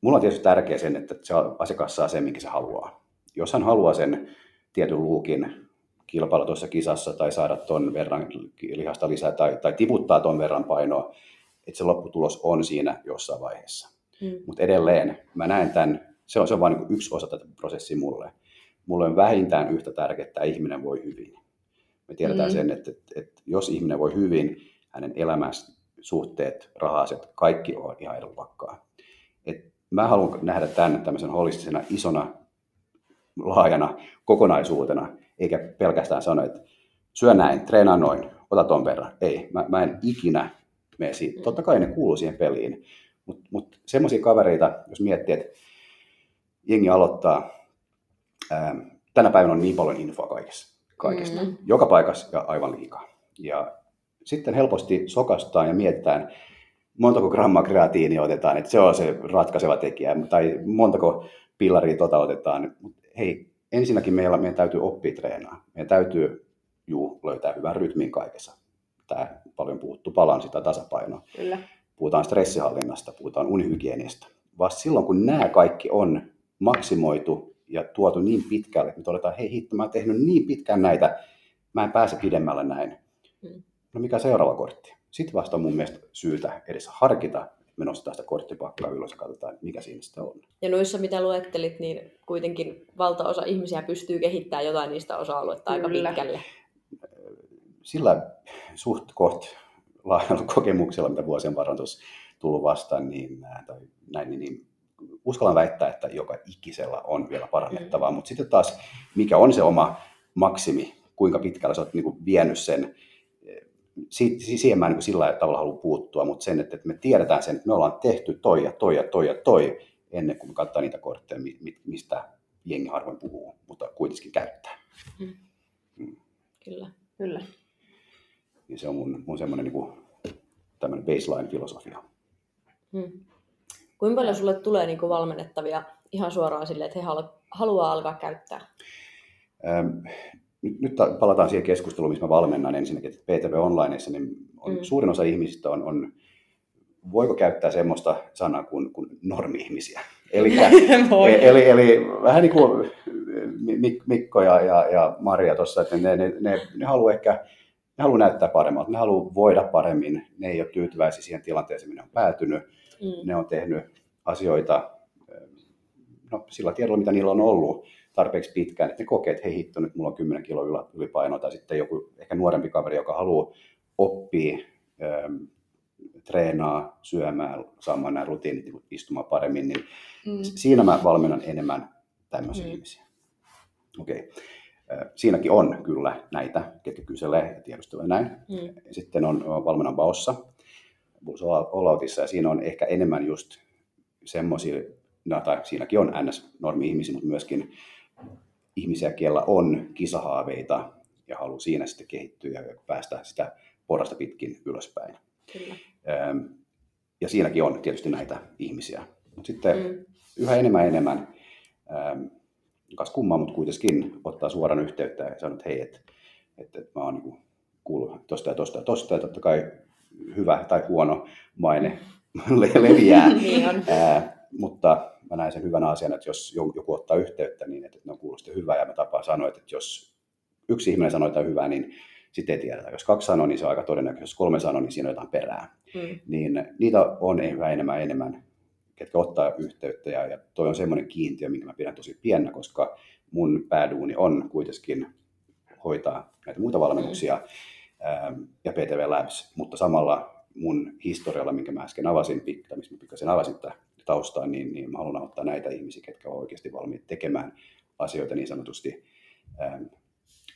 mulla on tietysti tärkeää sen, että se asiakas saa sen, minkä se haluaa. Jos hän haluaa sen tietyn luukin kilpailla tuossa kisassa tai saada ton verran lihasta lisää tai, tai tiputtaa ton verran painoa, että se lopputulos on siinä jossain vaiheessa. Mm. Mutta edelleen mä näen tämän, se on, se on vain niin yksi osa tätä prosessia mulle. Mulle on vähintään yhtä tärkeää, että ihminen voi hyvin. Me tiedetään Mm. sen, että, että, että jos ihminen voi hyvin, hänen elämänsä, suhteet, rahaset, kaikki on ihan eri luokkaa. Et mä haluan nähdä tämän tämmöisen holistisena, isona, laajana kokonaisuutena, eikä pelkästään sano, että syö näin, treenaa noin, ota ton verran. Ei, mä, mä en ikinä mene siitä. Totta kai ne kuuluu siihen peliin, mutta mut semmoisia kavereita, jos miettii, että jengi aloittaa, ää, tänä päivänä on niin paljon infoa kaikessa, kaikesta, Mm. mm. joka paikassa ja aivan liikaa. Ja sitten helposti sokastaan ja mietitään, montako grammaa kreatiinia otetaan, että se on se ratkaiseva tekijä, tai montako pillaria tota otetaan. Mut hei, ensinnäkin meillä, meidän täytyy oppia treenaa. Meidän täytyy juu, löytää hyvän rytmin kaikessa. Tämä paljon puhuttu balanssi tai tasapaino Kyllä. puhutaan stressihallinnasta, puhutaan unihygieniasta. Vasta silloin, kun nämä kaikki on maksimoitu ja tuotu niin pitkälle, että me todetaan, hei hitto, mä oon tehnyt niin pitkään näitä, mä en pääse pidemmälle näin. Mm. No mikä seuraava kortti? Sitten vasta on mun mielestä syytä edes harkita, me nostetaan sitä korttipakkaa ylös ja katsotaan, mikä siinä sitten on. Ja noissa, mitä luettelit, niin kuitenkin valtaosa ihmisiä pystyy kehittämään jotain niistä osa-aluetta aika Kyllä. pitkälle. Sillä suht koht laajalla kokemuksella, mitä vuosien varrella tuossa tullut vastaan, niin, tai näin, niin, niin uskallan väittää, että joka ikisellä on vielä parannettavaa, mm. mutta sitten taas, mikä on se oma maksimi, kuinka pitkällä sä oot niin kuin vienyt sen, siihen mä en niin sillä tavalla halua puuttua, mutta sen, että että me tiedetään sen, että me ollaan tehty toi ja toi ja toi ja toi, ennen kuin me katsotaan niitä kortteja, mi- mi- mistä jengi harvoin puhuu, mutta kuitenkin käyttää. Kyllä. Kyllä. Niin se on mun, mun semmoinen niin kuin, tämmöinen baseline-filosofia. Hmm. Kuinka paljon sulle tulee niin kuin valmennettavia ihan suoraan silleen, että he halu- haluaa alkaa käyttää? Öm, nyt, nyt palataan siihen keskusteluun, missä mä valmennan ensinnäkin, että PTV Onlineissa, niin on, mm. suurin osa ihmisistä on, on, voiko käyttää semmoista sanaa kuin, kuin normi-ihmisiä. Eli, *laughs* eli, eli vähän niin kuin Mikko ja, ja, ja Maria tuossa, että ne, ne, ne, ne haluaa ehkä ne haluaa näyttää paremmalta, ne haluaa voida paremmin, ne ei ole tyytyväisiä siihen tilanteeseen, minne on päätynyt, mm. ne on tehnyt asioita no, sillä tiedolla, mitä niillä on ollut tarpeeksi pitkään, että ne kokee, että hei hitto, nyt mulla on 10 kiloa ylipainoa, tai sitten joku ehkä nuorempi kaveri, joka haluaa oppia, ähm, treenaa, syömään, saamaan nämä rutiinit niin istumaan paremmin, niin mm. siinä mä valmennan enemmän tämmöisiä mm. ihmisiä. Okei. Okay. Siinäkin on kyllä näitä, ketkä kyselee ja tiedustelee näin. Mm. Sitten on valmennan Baossa, Olautissa, ja siinä on ehkä enemmän just semmoisia, no, tai siinäkin on NS-normi-ihmisiä, mutta myöskin ihmisiä, kiellä on kisahaaveita ja haluaa siinä sitten kehittyä ja päästä sitä porrasta pitkin ylöspäin. Kyllä. Ja siinäkin on tietysti näitä ihmisiä. Mutta sitten mm. yhä enemmän enemmän, kas kummaa, mutta kuitenkin ottaa suoran yhteyttä ja sanoo, että hei, että et, et mä oon niin kuullut tosta ja tosta ja tosta, ja totta kai hyvä tai huono maine *laughs* leviää. *laughs* niin on. Ää, mutta mä näen sen hyvänä asiana, että jos joku ottaa yhteyttä, niin että ne on kuulosti hyvää ja mä tapaan sanoa, että jos yksi ihminen sanoo jotain hyvää, niin sitten ei tiedetä. Jos kaksi sanoo, niin se on aika todennäköistä. Jos kolme sanoo, niin siinä on jotain perää. Mm. Niin niitä on yhä enemmän enemmän, ketkä ottaa yhteyttä. Ja, ja toi on semmoinen kiintiö, minkä mä pidän tosi piennä, koska mun pääduuni on kuitenkin hoitaa näitä muita valmennuksia mm. ja PTV Labs, mutta samalla mun historialla, minkä mä äsken avasin, tai missä mä pikkasen avasin tätä taustaa, niin, niin mä haluan auttaa näitä ihmisiä, ketkä ovat oikeasti valmiit tekemään asioita niin sanotusti ähm,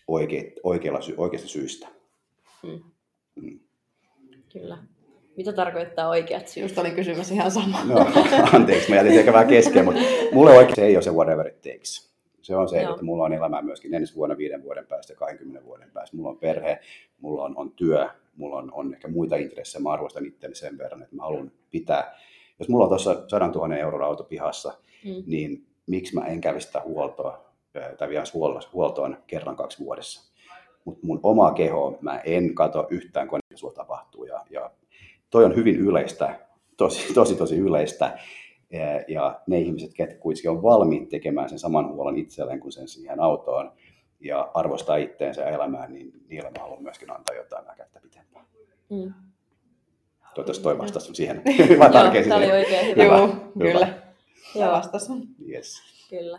oike, oikealla, oikeasta syystä. Hmm. Hmm. Kyllä. Mitä tarkoittaa oikeat syyt? Just oli kysymys ihan sama. No, *laughs* anteeksi, mä jätin ehkä vähän kesken, mutta mulle oikein se ei ole se whatever it takes. Se on se, Joo. että mulla on elämää myöskin ensi vuonna, viiden vuoden päästä, 20 vuoden päästä. Mulla on perhe, mulla on, on työ, mulla on, on ehkä muita intressejä. Mä arvostan itseäni sen verran, että mä haluan pitää jos mulla on tuossa 100 000 euron auto pihassa, mm. niin miksi mä en kävisi sitä huoltoa tai vielä huoltoon kerran kaksi vuodessa. Mutta mun oma keho, mä en kato yhtään, kun sulla tapahtuu. Ja, ja toi on hyvin yleistä, tosi, tosi, tosi yleistä. Ja, ja ne ihmiset, ketkä kuitenkin on valmiit tekemään sen saman huolen itselleen kuin sen siihen autoon ja arvostaa itteensä ja elämää, niin niille mä haluan myöskin antaa jotain kättä pitempään. Mm. Toivottavasti toi vastasi siihen. *laughs* Mä Joo, tämä oli oikein hyvä. Joo, kyllä. Joo, vastasi. Yes. Kyllä.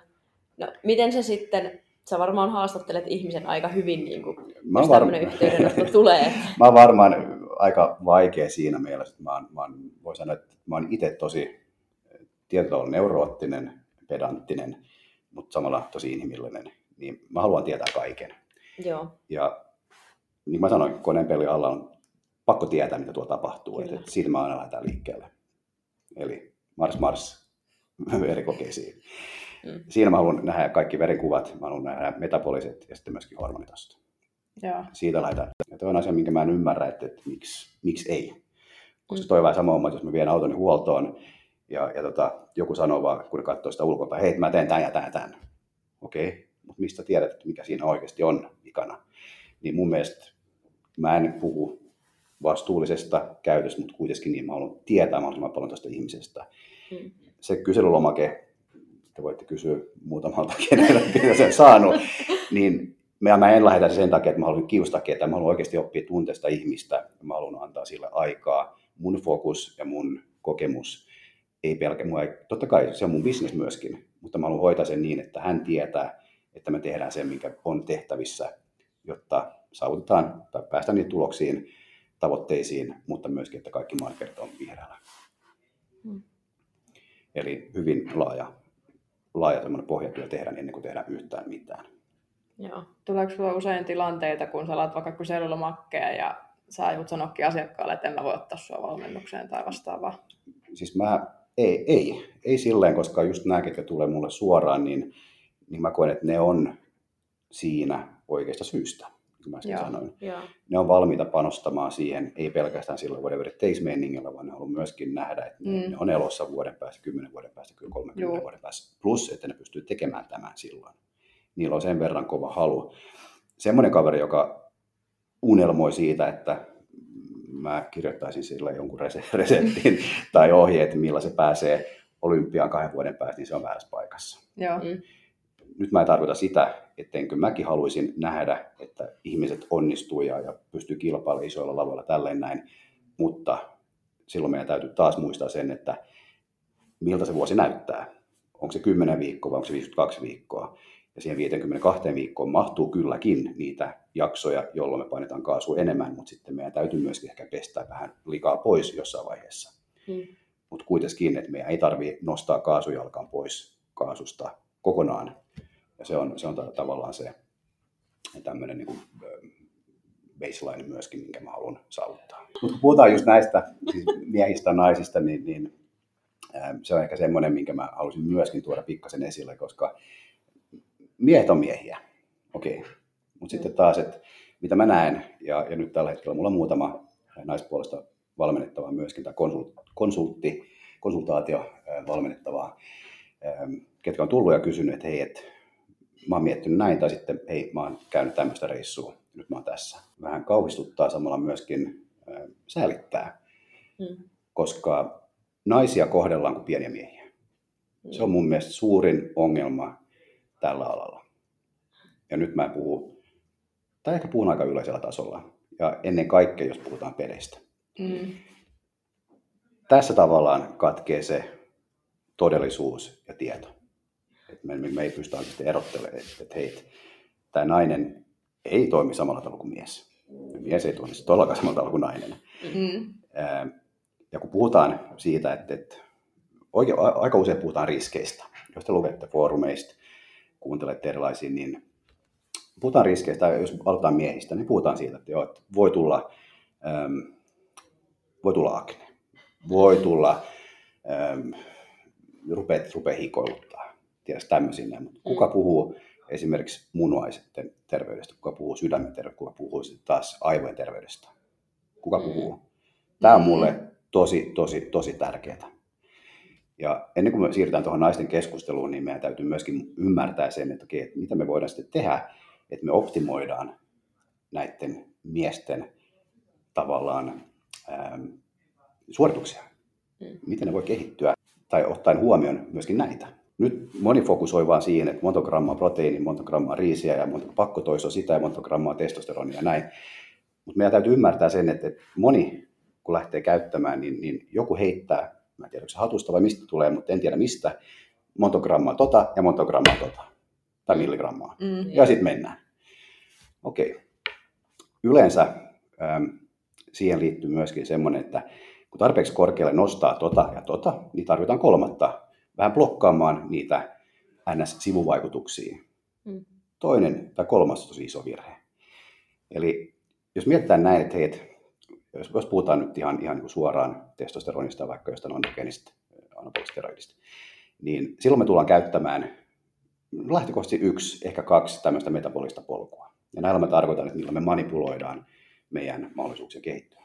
No, miten se sitten, sä varmaan haastattelet ihmisen aika hyvin, niin kuin, mä jos tämmöinen var... yhteydenotto *laughs* tulee. mä oon varmaan aika vaikea siinä mielessä, että mä oon, mä oon, voi sanoa, että mä oon itse tosi tietyllä neuroottinen, pedanttinen, mutta samalla tosi inhimillinen, niin mä haluan tietää kaiken. Joo. Ja niin kuin mä sanoin, koneen peli alla on pakko tietää, mitä tuo tapahtuu. Että siitä mä aina lähdetään liikkeelle. Eli mars mars *laughs* verikokeisiin. Mm. Siinä mä haluan nähdä kaikki verikuvat, mä haluan nähdä metapoliset ja sitten myöskin hormonitasot. Joo. Siitä lähdetään. Ja toinen asia, minkä mä en ymmärrä, että, että miksi, miksi ei. Koska mm. toi vähän sama homma, että jos mä vien autoni huoltoon ja, ja tota, joku sanoo vaan, kun katsoo sitä ulkopäin, hei, mä teen tämän ja tämän ja tämän. Okei, okay. mutta mistä tiedät, että mikä siinä oikeasti on vikana? Niin mun mielestä mä en puhu vastuullisesta käytöstä, mutta kuitenkin niin mä haluan tietää mahdollisimman paljon tästä ihmisestä. Mm. Se kyselylomake, te voitte kysyä muutamalta, kenellä, *laughs* sen saanut, niin mä en lähetä sen takia, että mä haluan kiustaa ketään, mä haluan oikeasti oppia tunteesta ihmistä, mä haluan antaa sille aikaa. Mun fokus ja mun kokemus ei pelkä, mua ei, totta kai se on mun bisnes myöskin, mutta mä haluan hoitaa sen niin, että hän tietää, että me tehdään sen, mikä on tehtävissä, jotta saavutetaan tai päästään niihin tuloksiin, tavoitteisiin, mutta myöskin, että kaikki markerit on vihreällä. Hmm. Eli hyvin laaja, laaja pohjatyö tehdään ennen kuin tehdään yhtään mitään. Joo. Tuleeko sinulla usein tilanteita, kun sä laat vaikka kyselylomakkeja ja sä joudut sanoakin asiakkaalle, että en mä voi ottaa sua valmennukseen tai vastaavaa? Siis mä, ei, ei, ei silleen, koska just nämä, ketkä tulee mulle suoraan, niin, niin mä koen, että ne on siinä oikeasta syystä kuin mä äsken sanoin. Joo. Ne on valmiita panostamaan siihen, ei pelkästään silloin whatever it takes meiningillä, vaan ne haluaa myöskin nähdä, että mm. ne on elossa vuoden päästä, kymmenen vuoden päästä, kyllä 30 Joo. vuoden päästä. Plus, että ne pystyy tekemään tämän silloin. Niillä on sen verran kova halu. semmoinen kaveri, joka unelmoi siitä, että mä kirjoittaisin sille jonkun *laughs* reseptin tai ohjeet, millä se pääsee olympiaan kahden vuoden päästä, niin se on väärässä paikassa. Joo. Mm. Nyt mä en tarkoita sitä, ettenkö mäkin haluaisin nähdä, että ihmiset onnistuu ja, ja pystyy kilpailemaan isoilla lavoilla tälleen näin, mutta silloin meidän täytyy taas muistaa sen, että miltä se vuosi näyttää. Onko se 10 viikkoa vai onko se 52 viikkoa. Ja siihen 52 viikkoon mahtuu kylläkin niitä jaksoja, jolloin me painetaan kaasua enemmän, mutta sitten meidän täytyy myöskin ehkä pestä vähän likaa pois jossain vaiheessa. Mm. Mutta kuitenkin, että meidän ei tarvitse nostaa kaasujalkaan pois kaasusta kokonaan. Ja se on, se on tavallaan se tämmöinen niin baseline myöskin, minkä mä haluan saavuttaa. Mutta kun puhutaan just näistä siis miehistä ja naisista, niin, niin se on ehkä semmoinen, minkä mä halusin myöskin tuoda pikkasen esille, koska miehet on miehiä, okei. Okay. Mutta sitten taas, että mitä mä näen, ja, ja nyt tällä hetkellä mulla on muutama naispuolesta valmennettavaa myöskin, tai konsultti, konsultaatio valmennettavaa, ketkä on tullut ja kysynyt, että hei, että mä oon miettinyt näin, tai sitten hei, mä oon käynyt tämmöistä reissua, nyt mä oon tässä. Vähän kauhistuttaa samalla myöskin säälittää, mm. koska naisia kohdellaan kuin pieniä miehiä. Se on mun mielestä suurin ongelma tällä alalla. Ja nyt mä puhun, tai ehkä puhun aika yleisellä tasolla, ja ennen kaikkea, jos puhutaan peleistä. Mm. Tässä tavallaan katkee se todellisuus ja tieto. Et me, me, ei pysty oikeasti erottelemaan, että, että hei, tämä nainen ei toimi samalla tavalla kuin mies. Mies ei toimi todellakaan samalla tavalla kuin nainen. Mm-hmm. Ja kun puhutaan siitä, että, että oikein, aika usein puhutaan riskeistä, jos te lukette foorumeista, kuuntelette erilaisia, niin puhutaan riskeistä, jos aloitetaan miehistä, niin puhutaan siitä, että, joo, että voi tulla, ähm, voi tulla akne, voi tulla, ähm, rupeat, rupeat tiedätkö tämmöisiä. Mutta kuka mm. puhuu esimerkiksi munuaisten terveydestä, kuka puhuu sydämen terveydestä, kuka puhuu taas aivojen terveydestä, kuka mm. puhuu. Tämä on mulle tosi, tosi, tosi tärkeää. Ja ennen kuin me siirrytään tuohon naisten keskusteluun, niin meidän täytyy myöskin ymmärtää sen, että, okei, että mitä me voidaan sitten tehdä, että me optimoidaan näiden miesten tavallaan ähm, suorituksia. Mm. Miten ne voi kehittyä tai ottaen huomioon myöskin näitä. Nyt moni fokusoi vaan siihen, että monta grammaa proteiini, monta grammaa riisiä ja monta pakkotoisoa sitä ja monta grammaa testosteronia ja näin. Mutta meidän täytyy ymmärtää sen, että moni kun lähtee käyttämään, niin, niin joku heittää mä en tiedä, onko se hatusta vai mistä tulee, mutta en tiedä mistä, monta grammaa tota ja monta grammaa tota, tai milligrammaa. Mm. Ja sitten mennään. Okei. Okay. Yleensä ähm, siihen liittyy myöskin semmoinen, että kun tarpeeksi korkealle nostaa tota ja tota, niin tarvitaan kolmatta vähän blokkaamaan niitä NS-sivuvaikutuksia. Mm. Toinen tai kolmas tosi iso virhe. Eli jos mietitään näin, että hei, jos, jos puhutaan nyt ihan, ihan niin suoraan testosteronista vaikka jostain androgeenista anabolisteroidista, niin silloin me tullaan käyttämään lähtökohtaisesti yksi, ehkä kaksi tämmöistä metabolista polkua. Ja näillä mä tarkoitan, että millä me manipuloidaan meidän mahdollisuuksia kehittyä.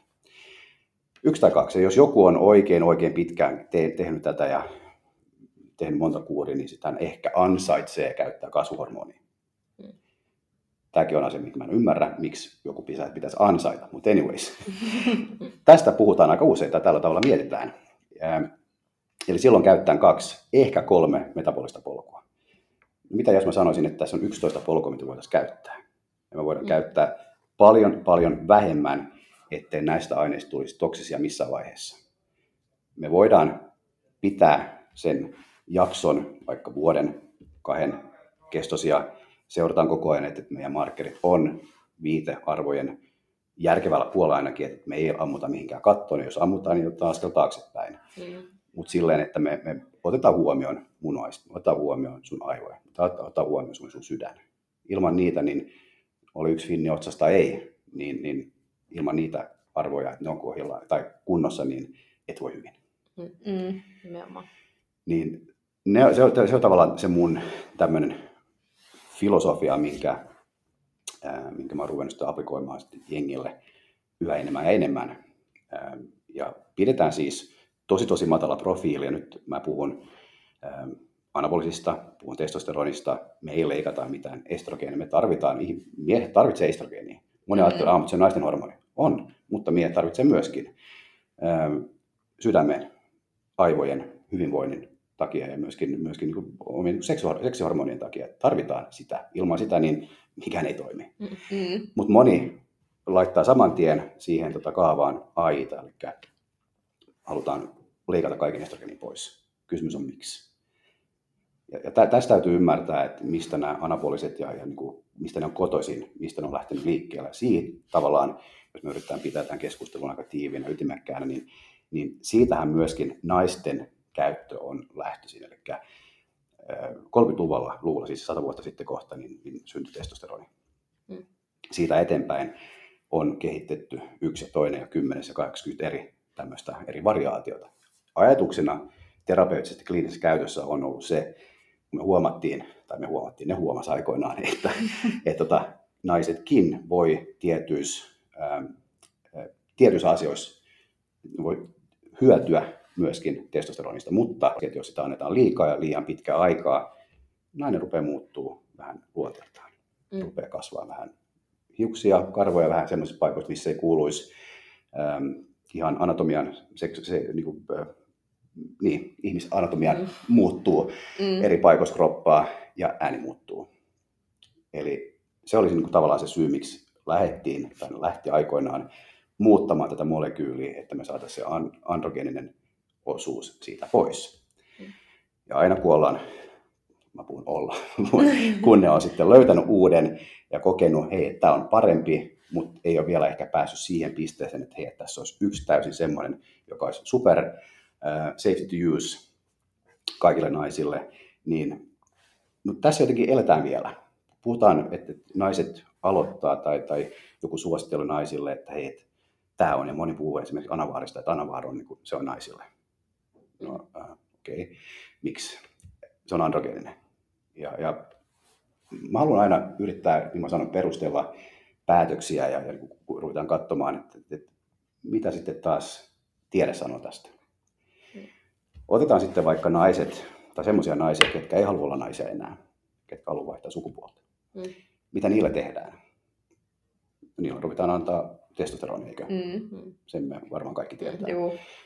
Yksi tai kaksi. Jos joku on oikein, oikein pitkään te- tehnyt tätä ja tehnyt monta kuuria, niin sitä ehkä ansaitsee käyttää kasvuhormonia. Tämäkin on asia, mitä mä en ymmärrä, miksi joku pitäisi, pitäisi ansaita. Mutta anyways, *laughs* tästä puhutaan aika usein, tai tällä tavalla mietitään. Eli silloin käytetään kaksi, ehkä kolme metabolista polkua. Mitä jos mä sanoisin, että tässä on 11 polkua, mitä voitaisiin käyttää? Ja me voidaan mm. käyttää paljon, paljon vähemmän, ettei näistä aineista tulisi toksisia missään vaiheessa. Me voidaan pitää sen jakson, vaikka vuoden, kahden kestosia, seurataan koko ajan, että meidän markkerit on viitearvojen järkevällä puolella ainakin, että me ei ammuta mihinkään kattoon, jos ammutaan, niin otetaan askel taaksepäin. Mm. Mutta silleen, että me, me otetaan huomioon munuaista, otetaan huomioon sun aivoja, otetaan, otetaan huomioon sun, sun sydän. Ilman niitä, niin oli yksi finni otsasta ei, niin, niin ilman niitä arvoja, että ne on kohdilla tai kunnossa, niin et voi hyvin. Mm, nimenomaan. Niin ne, se, on, se on tavallaan se mun tämmöinen filosofia, minkä, ää, minkä mä oon ruvennut sitä aprikoimaan sitten jengille yhä enemmän ja enemmän. Ää, ja pidetään siis tosi tosi matala profiili, ja nyt mä puhun ää, anabolisista, puhun testosteronista, me ei leikata mitään estrogeenia, me tarvitaan, miehet tarvitsevat estrogeenia. Moni mm. ajattelee, että se on naisten hormoni. On, mutta miehet tarvitsevat myöskin sydämen, aivojen hyvinvoinnin takia ja myöskin, myöskin niin omien seksihormonien takia. Tarvitaan sitä. Ilman sitä niin mikään ei toimi. Mm-hmm. Mutta moni laittaa saman tien siihen tota kaavaan AIta, eli halutaan leikata kaiken estrogenin pois. Kysymys on miksi. Ja, ja tästä täytyy ymmärtää, että mistä nämä anapoliset ja, ja niin kuin, mistä ne on kotoisin, mistä ne on lähtenyt liikkeelle. Siitä tavallaan, jos me yritetään pitää tämän keskustelun aika tiiviinä ja ytimekkäänä, niin, niin siitähän myöskin naisten käyttö on lähtöisin. Eli 30-luvulla, luvulla, siis 100 vuotta sitten kohta, niin, niin syntyi testosteroni. Mm. Siitä eteenpäin on kehitetty yksi ja toinen ja kymmenes ja 80 eri tämmöistä eri variaatiota. Ajatuksena terapeuttisesti kliinisessä käytössä on ollut se, kun me huomattiin, tai me huomattiin, ne huomasi aikoinaan, että, *laughs* että, että tota, naisetkin voi tietyissä, ää, tietyissä asioissa voi hyötyä myöskin testosteronista, mutta että jos sitä annetaan liikaa ja liian pitkää aikaa, nainen rupeaa muuttuu vähän luonteeltaan. Mm. Rupeaa kasvaa vähän hiuksia, karvoja vähän semmoisissa paikoissa, missä ei kuuluisi ähm, ihan anatomian, se, se niin kuin, äh, niin, ihmisanatomian mm. muuttuu mm. eri paikoissa kroppaa ja ääni muuttuu. Eli se olisi niin kuin, tavallaan se syy, miksi lähdettiin, tai lähti aikoinaan muuttamaan tätä molekyyliä, että me saataisiin se androgeeninen osuus siitä pois. Ja aina kun ollaan, mä puhun olla, *laughs* kun ne on sitten löytänyt uuden ja kokenut, hei, tämä on parempi, mutta ei ole vielä ehkä päässyt siihen pisteeseen, että hei, tässä olisi yksi täysin semmoinen, joka olisi super uh, safety to use kaikille naisille, niin mutta tässä jotenkin eletään vielä. Puhutaan, että naiset aloittaa tai, tai joku suosittelu naisille, että hei, tämä on, ja moni puhuu esimerkiksi anavaarista, että anavaar on, niin kuin, se on naisille. No, äh, okei, okay. miksi? Se on androgeeninen. Ja, ja mä haluan aina yrittää, niin mä sanon, perustella päätöksiä ja, ja kun ruvetaan katsomaan, että, että, mitä sitten taas tiede sanoo tästä. Otetaan sitten vaikka naiset, tai semmoisia naisia, jotka ei halua olla naisia enää, ketkä haluaa vaihtaa sukupuolta. Mm. Mitä niillä tehdään? Niillä ruvetaan antaa testosteroni, eikö? Mm-hmm. Sen me varmaan kaikki tiedetään.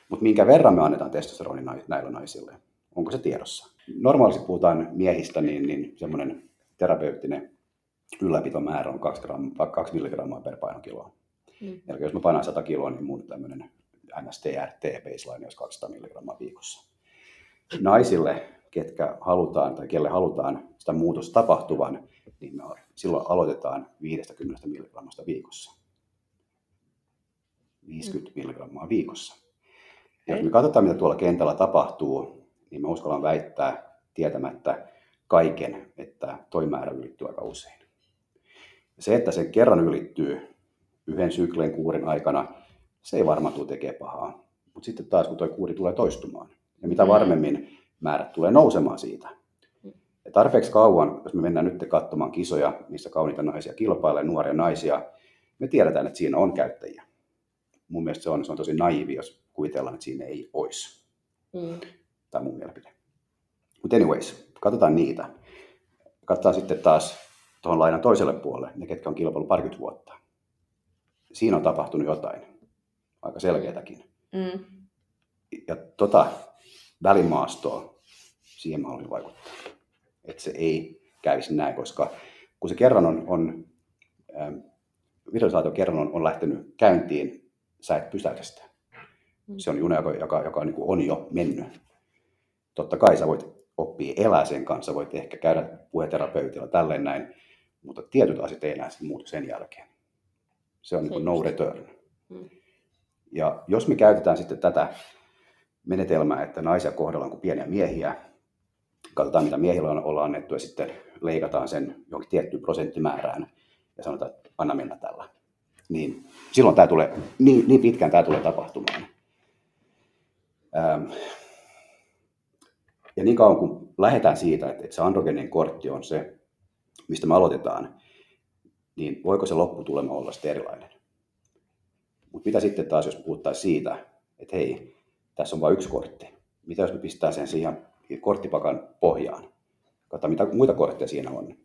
Mutta minkä verran me annetaan testosteroni näillä naisille? Onko se tiedossa? Normaalisti puhutaan miehistä, niin, niin semmoinen terapeuttinen ylläpitomäärä on 2, gram, 2 milligrammaa per painokilo. Mm. Eli jos mä painan 100 kiloa, niin mun tämmöinen NSTRT baseline olisi 200 milligrammaa viikossa. Naisille, ketkä halutaan tai kelle halutaan sitä muutosta tapahtuvan, niin me silloin aloitetaan 50 milligrammasta viikossa. 50 mm. milligrammaa viikossa. Ja jos me katsotaan, mitä tuolla kentällä tapahtuu, niin me uskallan väittää tietämättä kaiken, että toi määrä ylittyy aika usein. Se, että se kerran ylittyy yhden sykleen kuurin aikana, se ei varmaan tule tekemään pahaa. Mutta sitten taas, kun tuo kuuri tulee toistumaan, ja mitä mm. varmemmin määrät tulee nousemaan siitä. Ja tarpeeksi kauan, jos me mennään nyt katsomaan kisoja, missä kauniita naisia kilpailee, nuoria naisia, me tiedetään, että siinä on käyttäjiä mun mielestä se on, se on tosi naivi, jos kuvitellaan, että siinä ei olisi. Mm. Tämä on mun mielipide. Mutta anyways, katsotaan niitä. Katsotaan sitten taas tuohon lainan toiselle puolelle, ne ketkä on kilpailu parikymmentä vuotta. Siinä on tapahtunut jotain, aika selkeätäkin. Mm. Ja tota välimaastoa, siihen mä haluaisin vaikuttaa. Että se ei kävisi näin, koska kun se kerran on, on ähm, visualisaatio kerran on, on lähtenyt käyntiin, sä et pysäytä sitä. Mm. Se on juna, joka, joka, joka niin kuin on jo mennyt. Totta kai sä voit oppia elää sen kanssa, voit ehkä käydä puheterapeutilla tälleen näin, mutta tietyt asiat ei enää muutu sen jälkeen. Se on niin kuin no return. Mm. Ja jos me käytetään sitten tätä menetelmää, että naisia kohdellaan kuin pieniä miehiä, katsotaan mitä miehillä on, ollaan annettu ja sitten leikataan sen jonkin tiettyyn prosenttimäärään ja sanotaan, että anna mennä tällä niin silloin tämä tulee, niin, niin pitkään tämä tulee tapahtumaan. Ähm, ja niin kauan kun lähdetään siitä, että, että se androgeninen kortti on se, mistä me aloitetaan, niin voiko se lopputulema olla sitten erilainen? Mutta mitä sitten taas, jos puhuttaisiin siitä, että hei, tässä on vain yksi kortti. Mitä jos me pistää sen siihen korttipakan pohjaan. Katsotaan, mitä muita kortteja siinä on.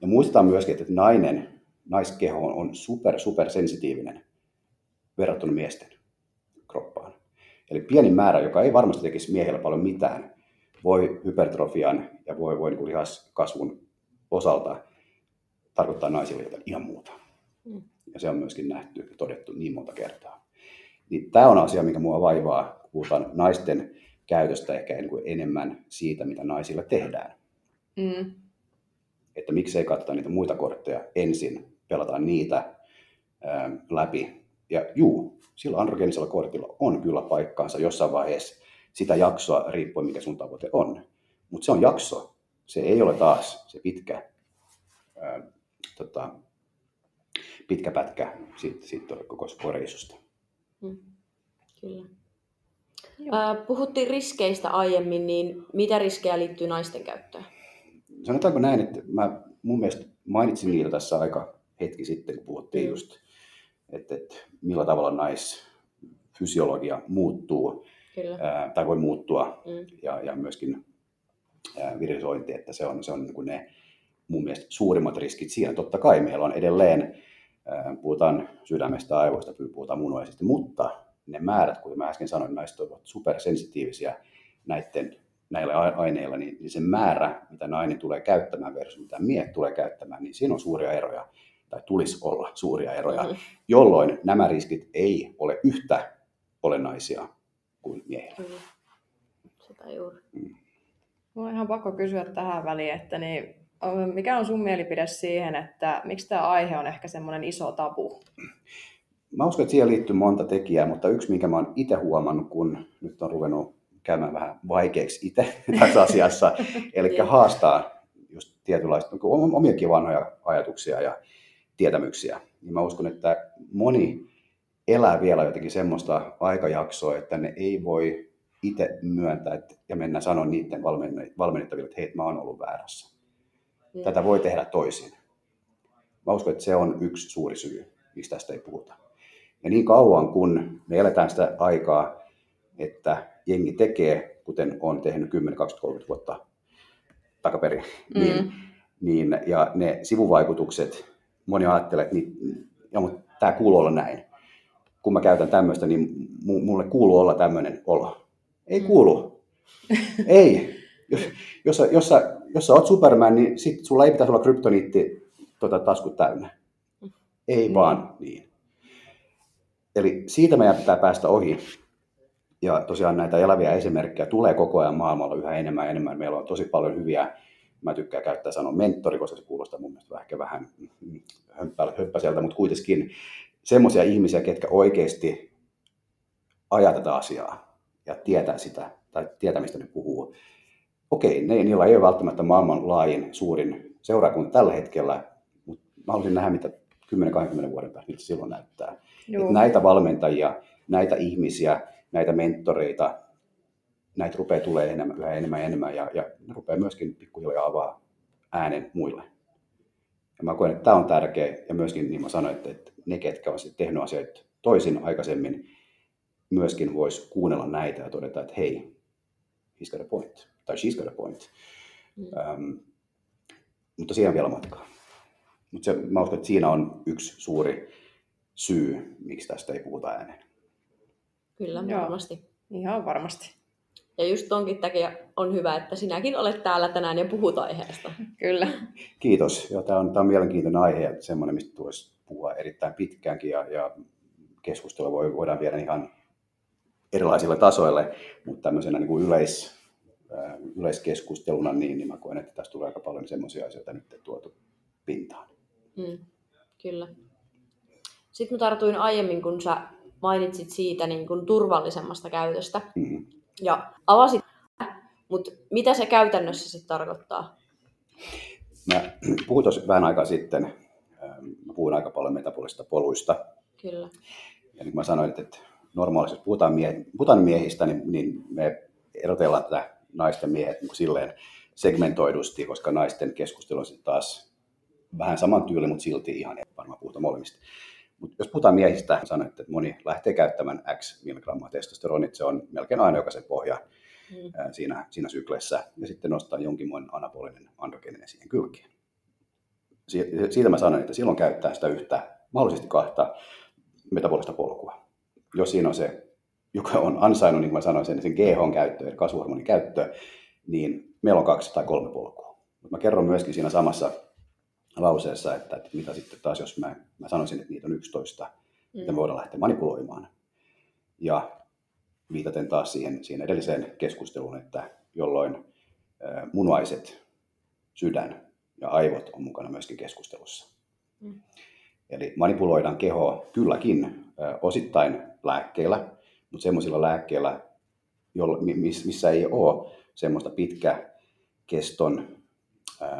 Ja muistetaan myöskin, että nainen, naiskeho on super, super sensitiivinen verrattuna miesten kroppaan. Eli pieni määrä, joka ei varmasti tekisi miehellä paljon mitään, voi hypertrofian ja voi, voi niin lihaskasvun osalta tarkoittaa naisille jotain ihan muuta. Mm. Ja se on myöskin nähty ja todettu niin monta kertaa. Niin tämä on asia, mikä mua vaivaa, kun puhutaan naisten käytöstä ehkä niin kuin enemmän siitä, mitä naisilla tehdään. Mm. Että miksei katsota niitä muita kortteja ensin, pelataan niitä ää, läpi. Ja juu, sillä androgeenisella kortilla on kyllä paikkaansa jossain vaiheessa sitä jaksoa riippuen, mikä sun tavoite on. Mutta se on jakso. Se ei ole taas se pitkä, ää, tota, pitkä pätkä siitä, siitä koko reissusta. Mm, kyllä. Äh, puhuttiin riskeistä aiemmin, niin mitä riskejä liittyy naisten käyttöön? Sanotaanko näin, että mä mun mielestä mainitsin niitä tässä aika hetki sitten, kun puhuttiin mm. just, että, että millä tavalla naisfysiologia muuttuu Kyllä. Ää, tai voi muuttua mm. ja, ja myöskin ää, virisointi, että se on, se on niin ne mun mielestä suurimmat riskit siinä. Totta kai meillä on edelleen, ää, puhutaan sydämestä, aivoista, puhutaan munuaisista, mutta ne määrät, kuten mä äsken sanoin, naiset ovat supersensitiivisiä näiden, näillä aineilla, niin, niin se määrä, mitä nainen tulee käyttämään versus mitä miehet tulee käyttämään, niin siinä on suuria eroja, tai tulisi olla suuria eroja, mm-hmm. jolloin nämä riskit ei ole yhtä olennaisia kuin miehillä. Kyllä. Sitä juuri. Mm. Mulla on ihan pakko kysyä tähän väliin, että niin, mikä on sun mielipide siihen, että miksi tämä aihe on ehkä semmoinen iso tabu? Mä uskon, että siihen liittyy monta tekijää, mutta yksi, minkä mä oon itse huomannut, kun nyt on ruvennut käymään vähän vaikeaksi itse *laughs* tässä asiassa, eli niin. haastaa just tietynlaista omiakin vanhoja ajatuksia ja tietämyksiä. Niin mä uskon, että moni elää vielä jotenkin semmoista aikajaksoa, että ne ei voi itse myöntää että, ja mennä sanoa niiden valmennettaville, että hei, mä oon ollut väärässä. Mm. Tätä voi tehdä toisin. Mä uskon, että se on yksi suuri syy, mistä tästä ei puhuta. Ja niin kauan kun me eletään sitä aikaa, että jengi tekee, kuten on tehnyt 10, 20, 30 vuotta takaperin, mm. niin, niin, ja ne sivuvaikutukset, moni ajattelee, että niin, ja, mutta tämä kuuluu olla näin. Kun mä käytän tämmöistä, niin mulle kuuluu olla tämmöinen olo. Ei mm. kuulu. *laughs* ei. Jos, jos, jos, sä, jos sä oot Superman, niin sit sulla ei pitäisi olla kryptoniitti tota, taskut täynnä. Ei mm. vaan niin. Eli siitä meidän pitää päästä ohi. Ja tosiaan näitä eläviä esimerkkejä tulee koko ajan maailmalla yhä enemmän ja enemmän. Meillä on tosi paljon hyviä, mä tykkään käyttää sanoa mentori, koska se kuulostaa mun mielestä ehkä vähän hömppäseltä, mutta kuitenkin semmoisia ihmisiä, ketkä oikeasti ajaa tätä asiaa ja tietää sitä, tai tietää mistä ne puhuu. Okei, ne, niillä ei ole välttämättä maailman laajin, suurin seurakunta tällä hetkellä, mutta mä haluaisin nähdä, mitä 10-20 vuoden päästä miltä silloin näyttää. Näitä valmentajia, näitä ihmisiä, näitä mentoreita, näitä rupeaa tulee enemmän, yhä enemmän ja enemmän ja, ja ne rupeaa myöskin pikkuhiljaa avaa äänen muille. Ja mä koen, että tämä on tärkeä ja myöskin niin mä sanoin, että, että ne, ketkä ovat tehnyt asioita toisin aikaisemmin, myöskin voisi kuunnella näitä ja todeta, että hei, he's got a point, tai she's got a point. Mm. Um, mutta siihen on vielä matkaa. Mutta mä uskon, että siinä on yksi suuri syy, miksi tästä ei puhuta ääneen. Kyllä, Joo, varmasti. Ihan varmasti. Ja just tonkin takia on hyvä, että sinäkin olet täällä tänään ja puhut aiheesta. Kyllä. Kiitos. Ja tämä on, tämä on mielenkiintoinen aihe ja semmoinen, mistä tulisi puhua erittäin pitkäänkin ja, ja keskustelua voi, voidaan viedä ihan erilaisille tasoille, mutta tämmöisenä niin kuin yleis, yleiskeskusteluna, niin, niin mä koen, että tästä tulee aika paljon semmoisia asioita nyt tuotu pintaan. Mm, kyllä. Sitten mä tartuin aiemmin, kun sä mainitsit siitä niin kuin turvallisemmasta käytöstä. Mm. Ja avasit, mutta mitä se käytännössä sitten tarkoittaa? Mä *clears throat* puhuin tuossa vähän aikaa sitten, ähm, mä puhun aika paljon metabolista poluista. Kyllä. Ja niin kuin mä sanoin, että normaalisti, puhutaan, mie- puhutaan miehistä, niin, niin me erotellaan tätä naisten miehet niin silleen segmentoidusti, koska naisten keskustelu on sitten taas vähän saman tyyli, mutta silti ihan varmaan puhutaan molemmista. Mutta jos puhutaan miehistä, sanoin, että moni lähtee käyttämään X milligrammaa testosteronit, se on melkein aina jokaisen pohja mm. siinä, siinä sykleissä ja sitten nostaa jonkinmoinen anabolinen androgeeninen siihen kylkeen. Siitä mä sanon, että silloin käyttää sitä yhtä, mahdollisesti kahta metabolista polkua. Jos siinä on se, joka on ansainnut, niin kuin mä sanoin, sen, sen GH-käyttö, eli kasvuhormonin käyttö, niin meillä on kaksi tai kolme polkua. Mutta mä kerron myöskin siinä samassa lauseessa, että, että mitä sitten taas, jos mä, mä sanoisin, että niitä on 11, mm. mitä me voidaan lähteä manipuloimaan. Ja viitaten taas siihen, siihen edelliseen keskusteluun, että jolloin munuaiset, sydän ja aivot on mukana myöskin keskustelussa. Mm. Eli manipuloidaan kehoa kylläkin osittain lääkkeillä, mutta semmoisilla lääkkeillä, missä ei ole semmoista pitkäkeston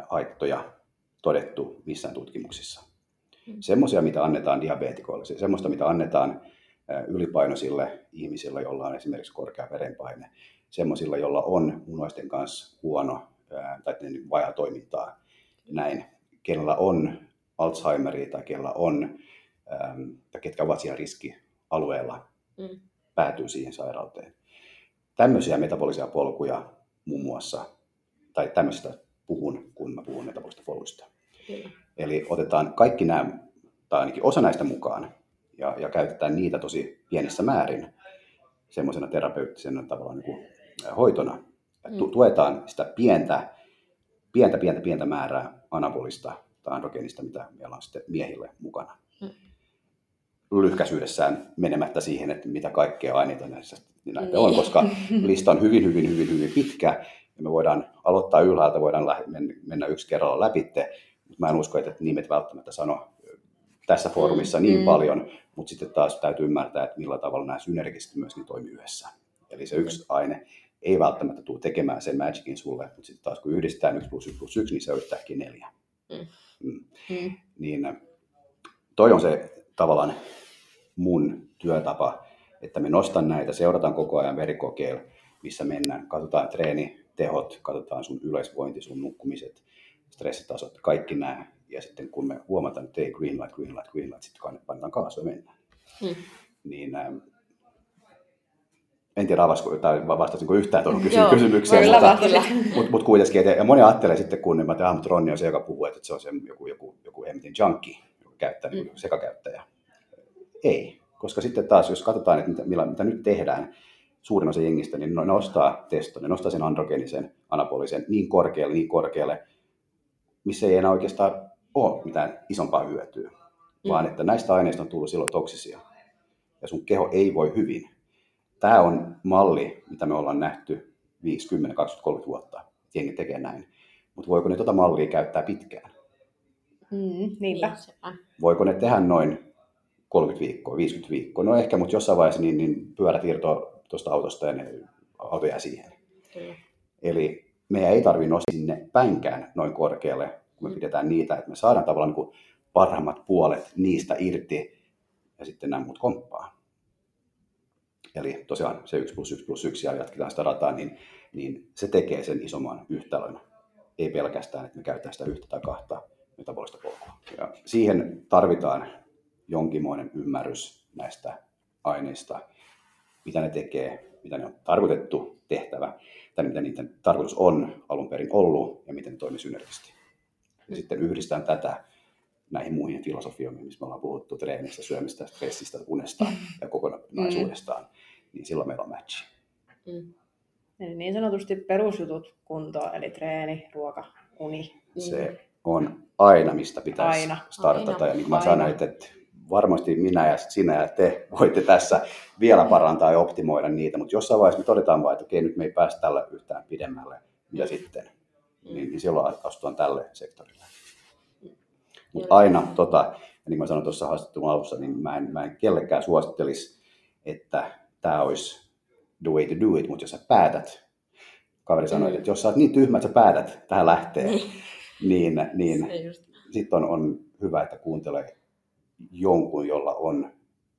haittoja todettu missään tutkimuksissa. Mm. Semmoisia, mitä annetaan diabeetikoille, semmoista, mitä annetaan ylipainoisille ihmisille, joilla on esimerkiksi korkea verenpaine, semmoisilla, joilla on munuaisten kanssa huono tai vajaa toimintaa, näin, kenellä on Alzheimeria tai kenellä on, tai ketkä ovat siellä riskialueella, mm. päätyy siihen sairauteen. Tämmöisiä metabolisia polkuja muun muassa, tai tämmöistä puhun, kun mä puhun metabolista poluista. Kyllä. Eli otetaan kaikki nämä, tai ainakin osa näistä mukaan, ja, ja käytetään niitä tosi pienissä määrin semmoisena terapeuttisena tavallaan niin kuin hoitona. Mm. Tuetaan sitä pientä, pientä, pientä, pientä määrää anabolista tai androgeenista, mitä meillä on sitten miehille mukana. Mm. Lyhkäisyydessään menemättä siihen, että mitä kaikkea aineita näissä näitä niin. on, koska *laughs* lista on hyvin, hyvin, hyvin, hyvin pitkä ja me voidaan aloittaa ylhäältä, voidaan mennä yksi kerralla läpitte, mutta mä en usko, että nimet välttämättä sano tässä foorumissa niin mm. paljon, mutta sitten taas täytyy ymmärtää, että millä tavalla nämä synergisesti myöskin toimii yhdessä. Eli se yksi aine ei välttämättä tule tekemään sen magicin sulle, mutta sitten taas kun yhdistetään 1 plus 1 plus 1, niin se on yhtäkkiä neljä. Mm. Mm. Mm. Niin toi on se tavallaan mun työtapa, että me nostan näitä, seurataan koko ajan verikokeilla, missä mennään, katsotaan treeni, tehot, katsotaan sun yleisvointi, sun nukkumiset, stressitasot, kaikki nämä. Ja sitten kun me huomataan, että ei green light, green light, green light, sitten painetaan kaasua ja mennään. Hmm. Niin ähm, en tiedä avasko, tai vastasinko yhtään tuohon kysy- Joo, kysymykseen, mutta, mutta, mutta, kuitenkin, että, ja moni ajattelee sitten, kun mä tehdään, mutta Ronni on se, joka puhuu, että se on se joku, joku, joku Emmetin junkie, joka käyttää, mm. sekakäyttäjä. Ei, koska sitten taas, jos katsotaan, että mitä, mitä nyt tehdään, suurin osa jengistä, niin ne nostaa teston, ne nostaa sen androgeenisen, anabolisen niin korkealle, niin korkealle, missä ei enää oikeastaan ole mitään isompaa hyötyä, mm. vaan että näistä aineista on tullut silloin toksisia ja sun keho ei voi hyvin. Tämä on malli, mitä me ollaan nähty 5, 10, 20, 30 vuotta. Jengi tekee näin. Mutta voiko ne tuota mallia käyttää pitkään? Mm, niinpä. Niin, voiko ne tehdä noin 30 viikkoa, 50 viikkoa? No ehkä, mutta jossain vaiheessa niin, niin pyörät irtoaa tuosta autosta ja ne auto jää siihen. Kyllä. Eli meidän ei tarvitse nostaa sinne päinkään noin korkealle, kun me mm. pidetään niitä, että me saadaan tavallaan niin parhaimmat puolet niistä irti ja sitten nämä muut komppaa. Eli tosiaan se 1 plus 1 plus 1 ja jatketaan sitä rataa, niin, niin se tekee sen isomman yhtälön. Ei pelkästään, että me käytetään sitä yhtä tai kahta metabolista polkua. Ja siihen tarvitaan jonkinmoinen ymmärrys näistä aineista mitä ne tekee, mitä ne on tarkoitettu tehtävä, tai mitä niiden tarkoitus on alun perin ollut, ja miten ne toimii synergisesti. Ja sitten yhdistään tätä näihin muihin filosofioihin, missä me ollaan puhuttu treenistä, syömistä, stressistä, unesta ja kokonaisuudestaan, mm. niin silloin meillä on matchi. Mm. Eli niin sanotusti perusjutut kuntoon, eli treeni, ruoka, uni. Se on aina, mistä pitäisi aina. startata. Aina. Ja niin kuin mä sanoin, että varmasti minä ja sinä ja te *laughs* voitte tässä vielä parantaa ja optimoida niitä, mutta jossain vaiheessa me todetaan vain, että okei, nyt me ei päästä tällä yhtään pidemmälle, ja sitten, niin, niin silloin astutaan tälle sektorille. Mutta aina, tota, niin kuin sanoin tuossa haastattelun alussa, niin mä en, mä en kellekään suosittelisi, että tämä olisi the way to do it, mutta jos sä päätät, kaveri sanoi, että jos sä oot niin tyhmä, että sä päätät tähän lähtee, niin, niin, niin sitten on, on hyvä, että kuuntelee jonkun, jolla on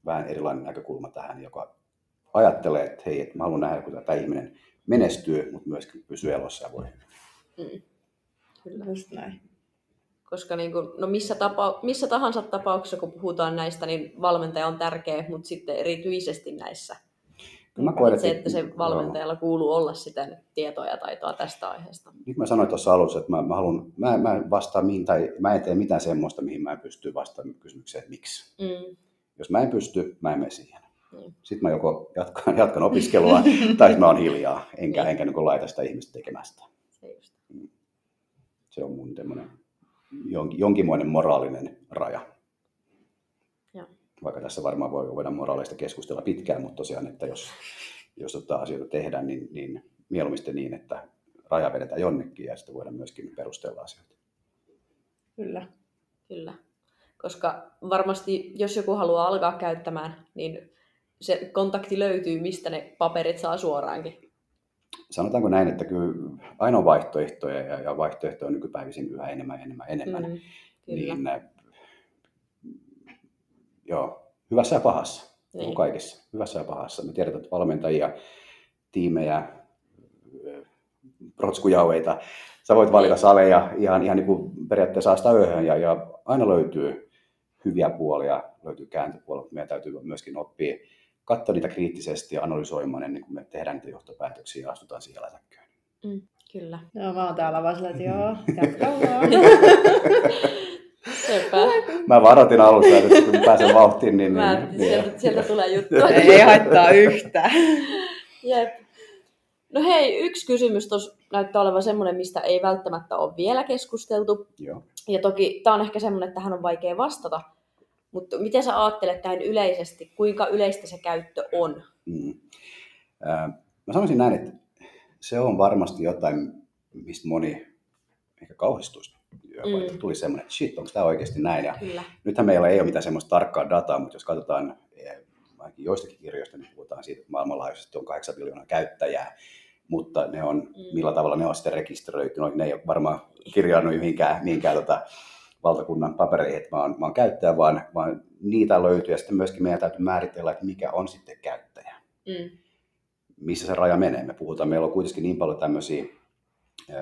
vähän erilainen näkökulma tähän, joka ajattelee, että hei, että mä haluan nähdä, kun tämä ihminen menestyy, mutta myöskin pysyy elossa ja voi mm. Kyllä. Just näin. Koska niin kuin, no missä, tapa, missä tahansa tapauksessa, kun puhutaan näistä, niin valmentaja on tärkeä, mutta sitten erityisesti näissä. Mä koen, se, että se joo. valmentajalla kuuluu olla sitä tietoa ja taitoa tästä aiheesta. Kuin mä sanoin tuossa alussa, että mä, mä, haluan, mä, mä en vastaa mihin, tai mä en tee mitään semmoista, mihin mä en pysty vastaamaan kysymykseen, että miksi. Mm. Jos mä en pysty, mä en mene siihen. Niin. Sitten mä joko jatkan, *laughs* jatkan opiskelua, *laughs* tai mä oon hiljaa, enkä, Niin. enkä niin laita sitä ihmistä tekemästä. Se just. Se on mun jonkin, jonkinmoinen moraalinen raja. Vaikka tässä varmaan voi, voidaan moraalista keskustella pitkään, mutta tosiaan, että jos, jos tota asioita tehdään, niin, niin mieluummin niin, että raja vedetään jonnekin ja sitten voidaan myöskin perustella asioita. Kyllä. Kyllä. Koska varmasti, jos joku haluaa alkaa käyttämään, niin se kontakti löytyy, mistä ne paperit saa suoraankin. Sanotaanko näin, että kyllä aina on vaihtoehtoja ja, ja vaihtoehtoja on nykypäivisin yhä enemmän, enemmän, enemmän. Mm, kyllä. Niin, joo, hyvässä ja pahassa. Niin. Niin. kaikessa. Hyvässä ja pahassa. Me tiedetään, että valmentajia, tiimejä, protskujaueita. Sä voit valita Niin. saleja ihan, ihan niin kuin periaatteessa asta yöhön ja, ja aina löytyy hyviä puolia, löytyy kääntöpuolia, mutta meidän täytyy myöskin oppia katsoa niitä kriittisesti ja analysoimaan ennen kuin me tehdään niitä johtopäätöksiä ja astutaan siihen lätäkköön. Mm, kyllä. Joo, mä oon täällä vaan sillä, että joo, *laughs* jatka vaan. *laughs* Sepä. Mä varoitin alussa, että kun pääsen vauhtiin, niin... Mä, niin, sieltä, sieltä tulee juttua. *laughs* Ei haittaa yhtään. Jep. No hei, yksi kysymys tuossa näyttää olevan semmoinen, mistä ei välttämättä ole vielä keskusteltu. Joo. Ja toki tämä on ehkä semmoinen, että tähän on vaikea vastata. Mutta miten sä ajattelet tähän yleisesti, kuinka yleistä se käyttö on? Mm. Ää, Mä sanoisin näin, että se on varmasti jotain, mistä moni ehkä kauhistuisi. Mm. Että tuli semmoinen, että shit, onko tämä oikeasti näin? Ja Kyllä. nythän meillä ei ole mitään semmoista tarkkaa dataa, mutta jos katsotaan eh, ainakin joistakin kirjoista, niin puhutaan siitä, että maailmanlaajuisesti on 8 miljoonaa käyttäjää, mutta ne on, Mm. millä tavalla ne on sitten rekisteröity, no, ne ei ole varmaan kirjannut mihinkään, mihinkään tota, valtakunnan papereihin, että mä oon, mä oon käyttäjä, vaan, vaan niitä löytyy, ja sitten myöskin meidän täytyy määritellä, että mikä on sitten käyttäjä Mm. missä se raja menee. Me puhutaan, meillä on kuitenkin niin paljon tämmöisiä,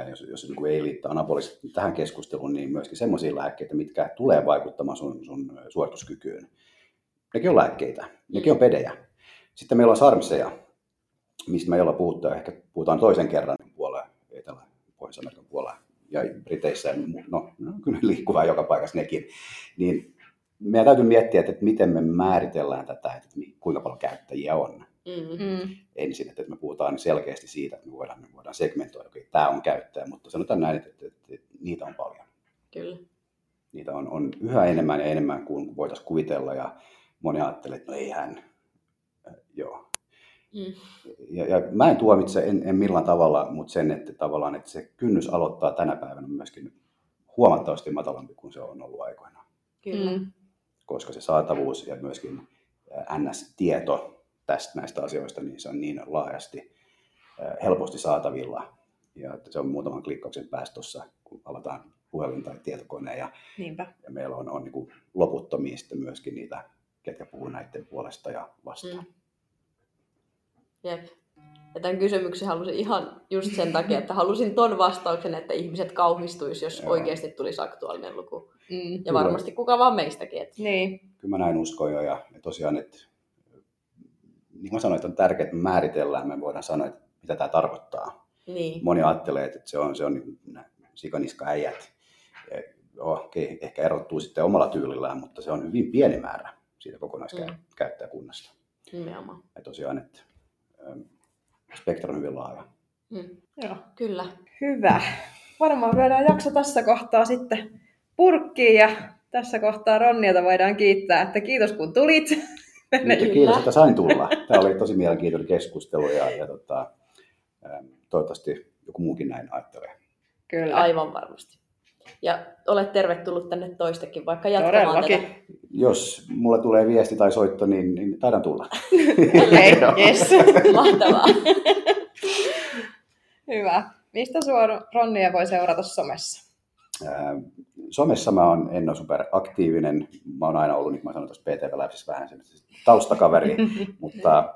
jos, jos niin kuin ei liittää anabolisesti tähän keskusteluun, niin myöskin semmoisia lääkkeitä, mitkä tulee vaikuttamaan sun, sun suorituskykyyn. Nekin on lääkkeitä, nekin on pedejä. Sitten meillä on sarmseja, mistä me ei olla puhuttu, ehkä puhutaan toisen kerran puolella, etelä Pohjois-Amerikan puolella ja Briteissä, no, no kyllä liikkuvaa joka paikassa nekin. Niin meidän täytyy miettiä, että, miten me määritellään tätä, että kuinka paljon käyttäjiä on Mm. Mm. ensin, että me puhutaan selkeästi siitä, että me voidaan, me voidaan segmentoida, että tämä on käyttäjä, mutta sanotaan näin, että, että, että niitä on paljon. Kyllä. Niitä on, on yhä enemmän ja enemmän kuin voitaisiin kuvitella ja moni ajattelee, että no ei hän. Äh, Joo. Mm. Ja, ja mä en tuomitse en, en millään tavalla, mutta sen, että tavallaan että se kynnys aloittaa tänä päivänä myöskin huomattavasti matalampi kuin se on ollut aikoinaan. Kyllä. Mm. Koska se saatavuus ja myöskin NS-tieto tästä näistä asioista, niin se on niin laajasti äh, helposti saatavilla. Ja että se on muutaman klikkauksen päästä tuossa, kun avataan puhelin tai tietokone ja, Niinpä. ja meillä on, on niin kuin loputtomia sitten myöskin niitä, ketkä puhuu näiden puolesta ja vastaan. Mm. Jep. Ja tämän kysymyksen halusin ihan just sen takia, että halusin ton vastauksen, että ihmiset kauhistuisi, jos Joo. oikeasti tulisi aktuaalinen luku. Mm. Ja Kyllä. varmasti kuka vaan meistäkin. Että... Niin. Kyllä mä näin uskon jo ja, ja tosiaan, että niin kuin mä sanoin, että on tärkeää, että me määritellään, me voidaan sanoa, että mitä tämä tarkoittaa. Niin. Moni ajattelee, että se on, se on niin nämä sikaniska-äijät. Ja, joo, okei, ehkä erottuu sitten omalla tyylillään, mutta se on hyvin pieni määrä siitä kokonaiskäyttäjäkunnasta. Nimenomaan. Ja tosiaan, että ähm, spektri on hyvin laaja. Mm. Joo. Kyllä. Hyvä. Varmaan lyödään jakso tässä kohtaa sitten purkkiin ja tässä kohtaa Ronniota voidaan kiittää, että kiitos kun tulit. Nyt Kyllä. kiitos, että sain tulla. Tämä oli tosi mielenkiintoinen keskustelu ja, ja tota, ähm, toivottavasti joku muukin näin ajattelee. Kyllä. Aivan varmasti. Ja olet tervetullut tänne toistekin, vaikka jatkamaan Todellakin. tätä. Jos mulle tulee viesti tai soitto, niin, niin taidan tulla. *laughs* Okei, yes. *laughs* Mahtavaa. Hyvä. Mistä sua Ronnia voi seurata somessa? Somessa mä oon, en ole superaktiivinen. Mä oon aina ollut, niin kuin mä sanoin tuossa PTV Labsissa, vähän semmoinen taustakaveri, *laughs* mutta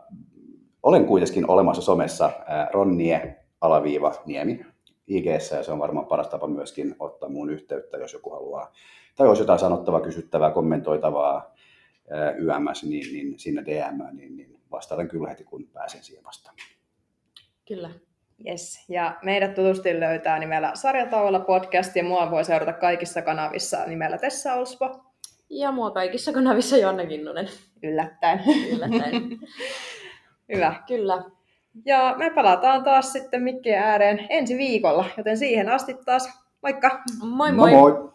olen kuitenkin olemassa somessa Ronnie alaviiva Niemi ig ja se on varmaan paras tapa myöskin ottaa muun yhteyttä, jos joku haluaa, tai jos jotain sanottavaa, kysyttävää, kommentoitavaa YMS, niin, niin sinne DM, niin, niin vastaavan kyllä heti, kun pääsen siihen vastaan. Kyllä. Yes. Ja meidät tutusti löytää nimellä Sarjatauolla podcast ja mua voi seurata kaikissa kanavissa nimellä Tessa Olspo. Ja mua kaikissa kanavissa Joanna Kinnunen. Yllättäen. Yllättäen. *laughs* Hyvä. Kyllä. Ja me palataan taas sitten mikkien ääreen ensi viikolla, joten siihen asti taas moikka! Moi moi! moi. moi.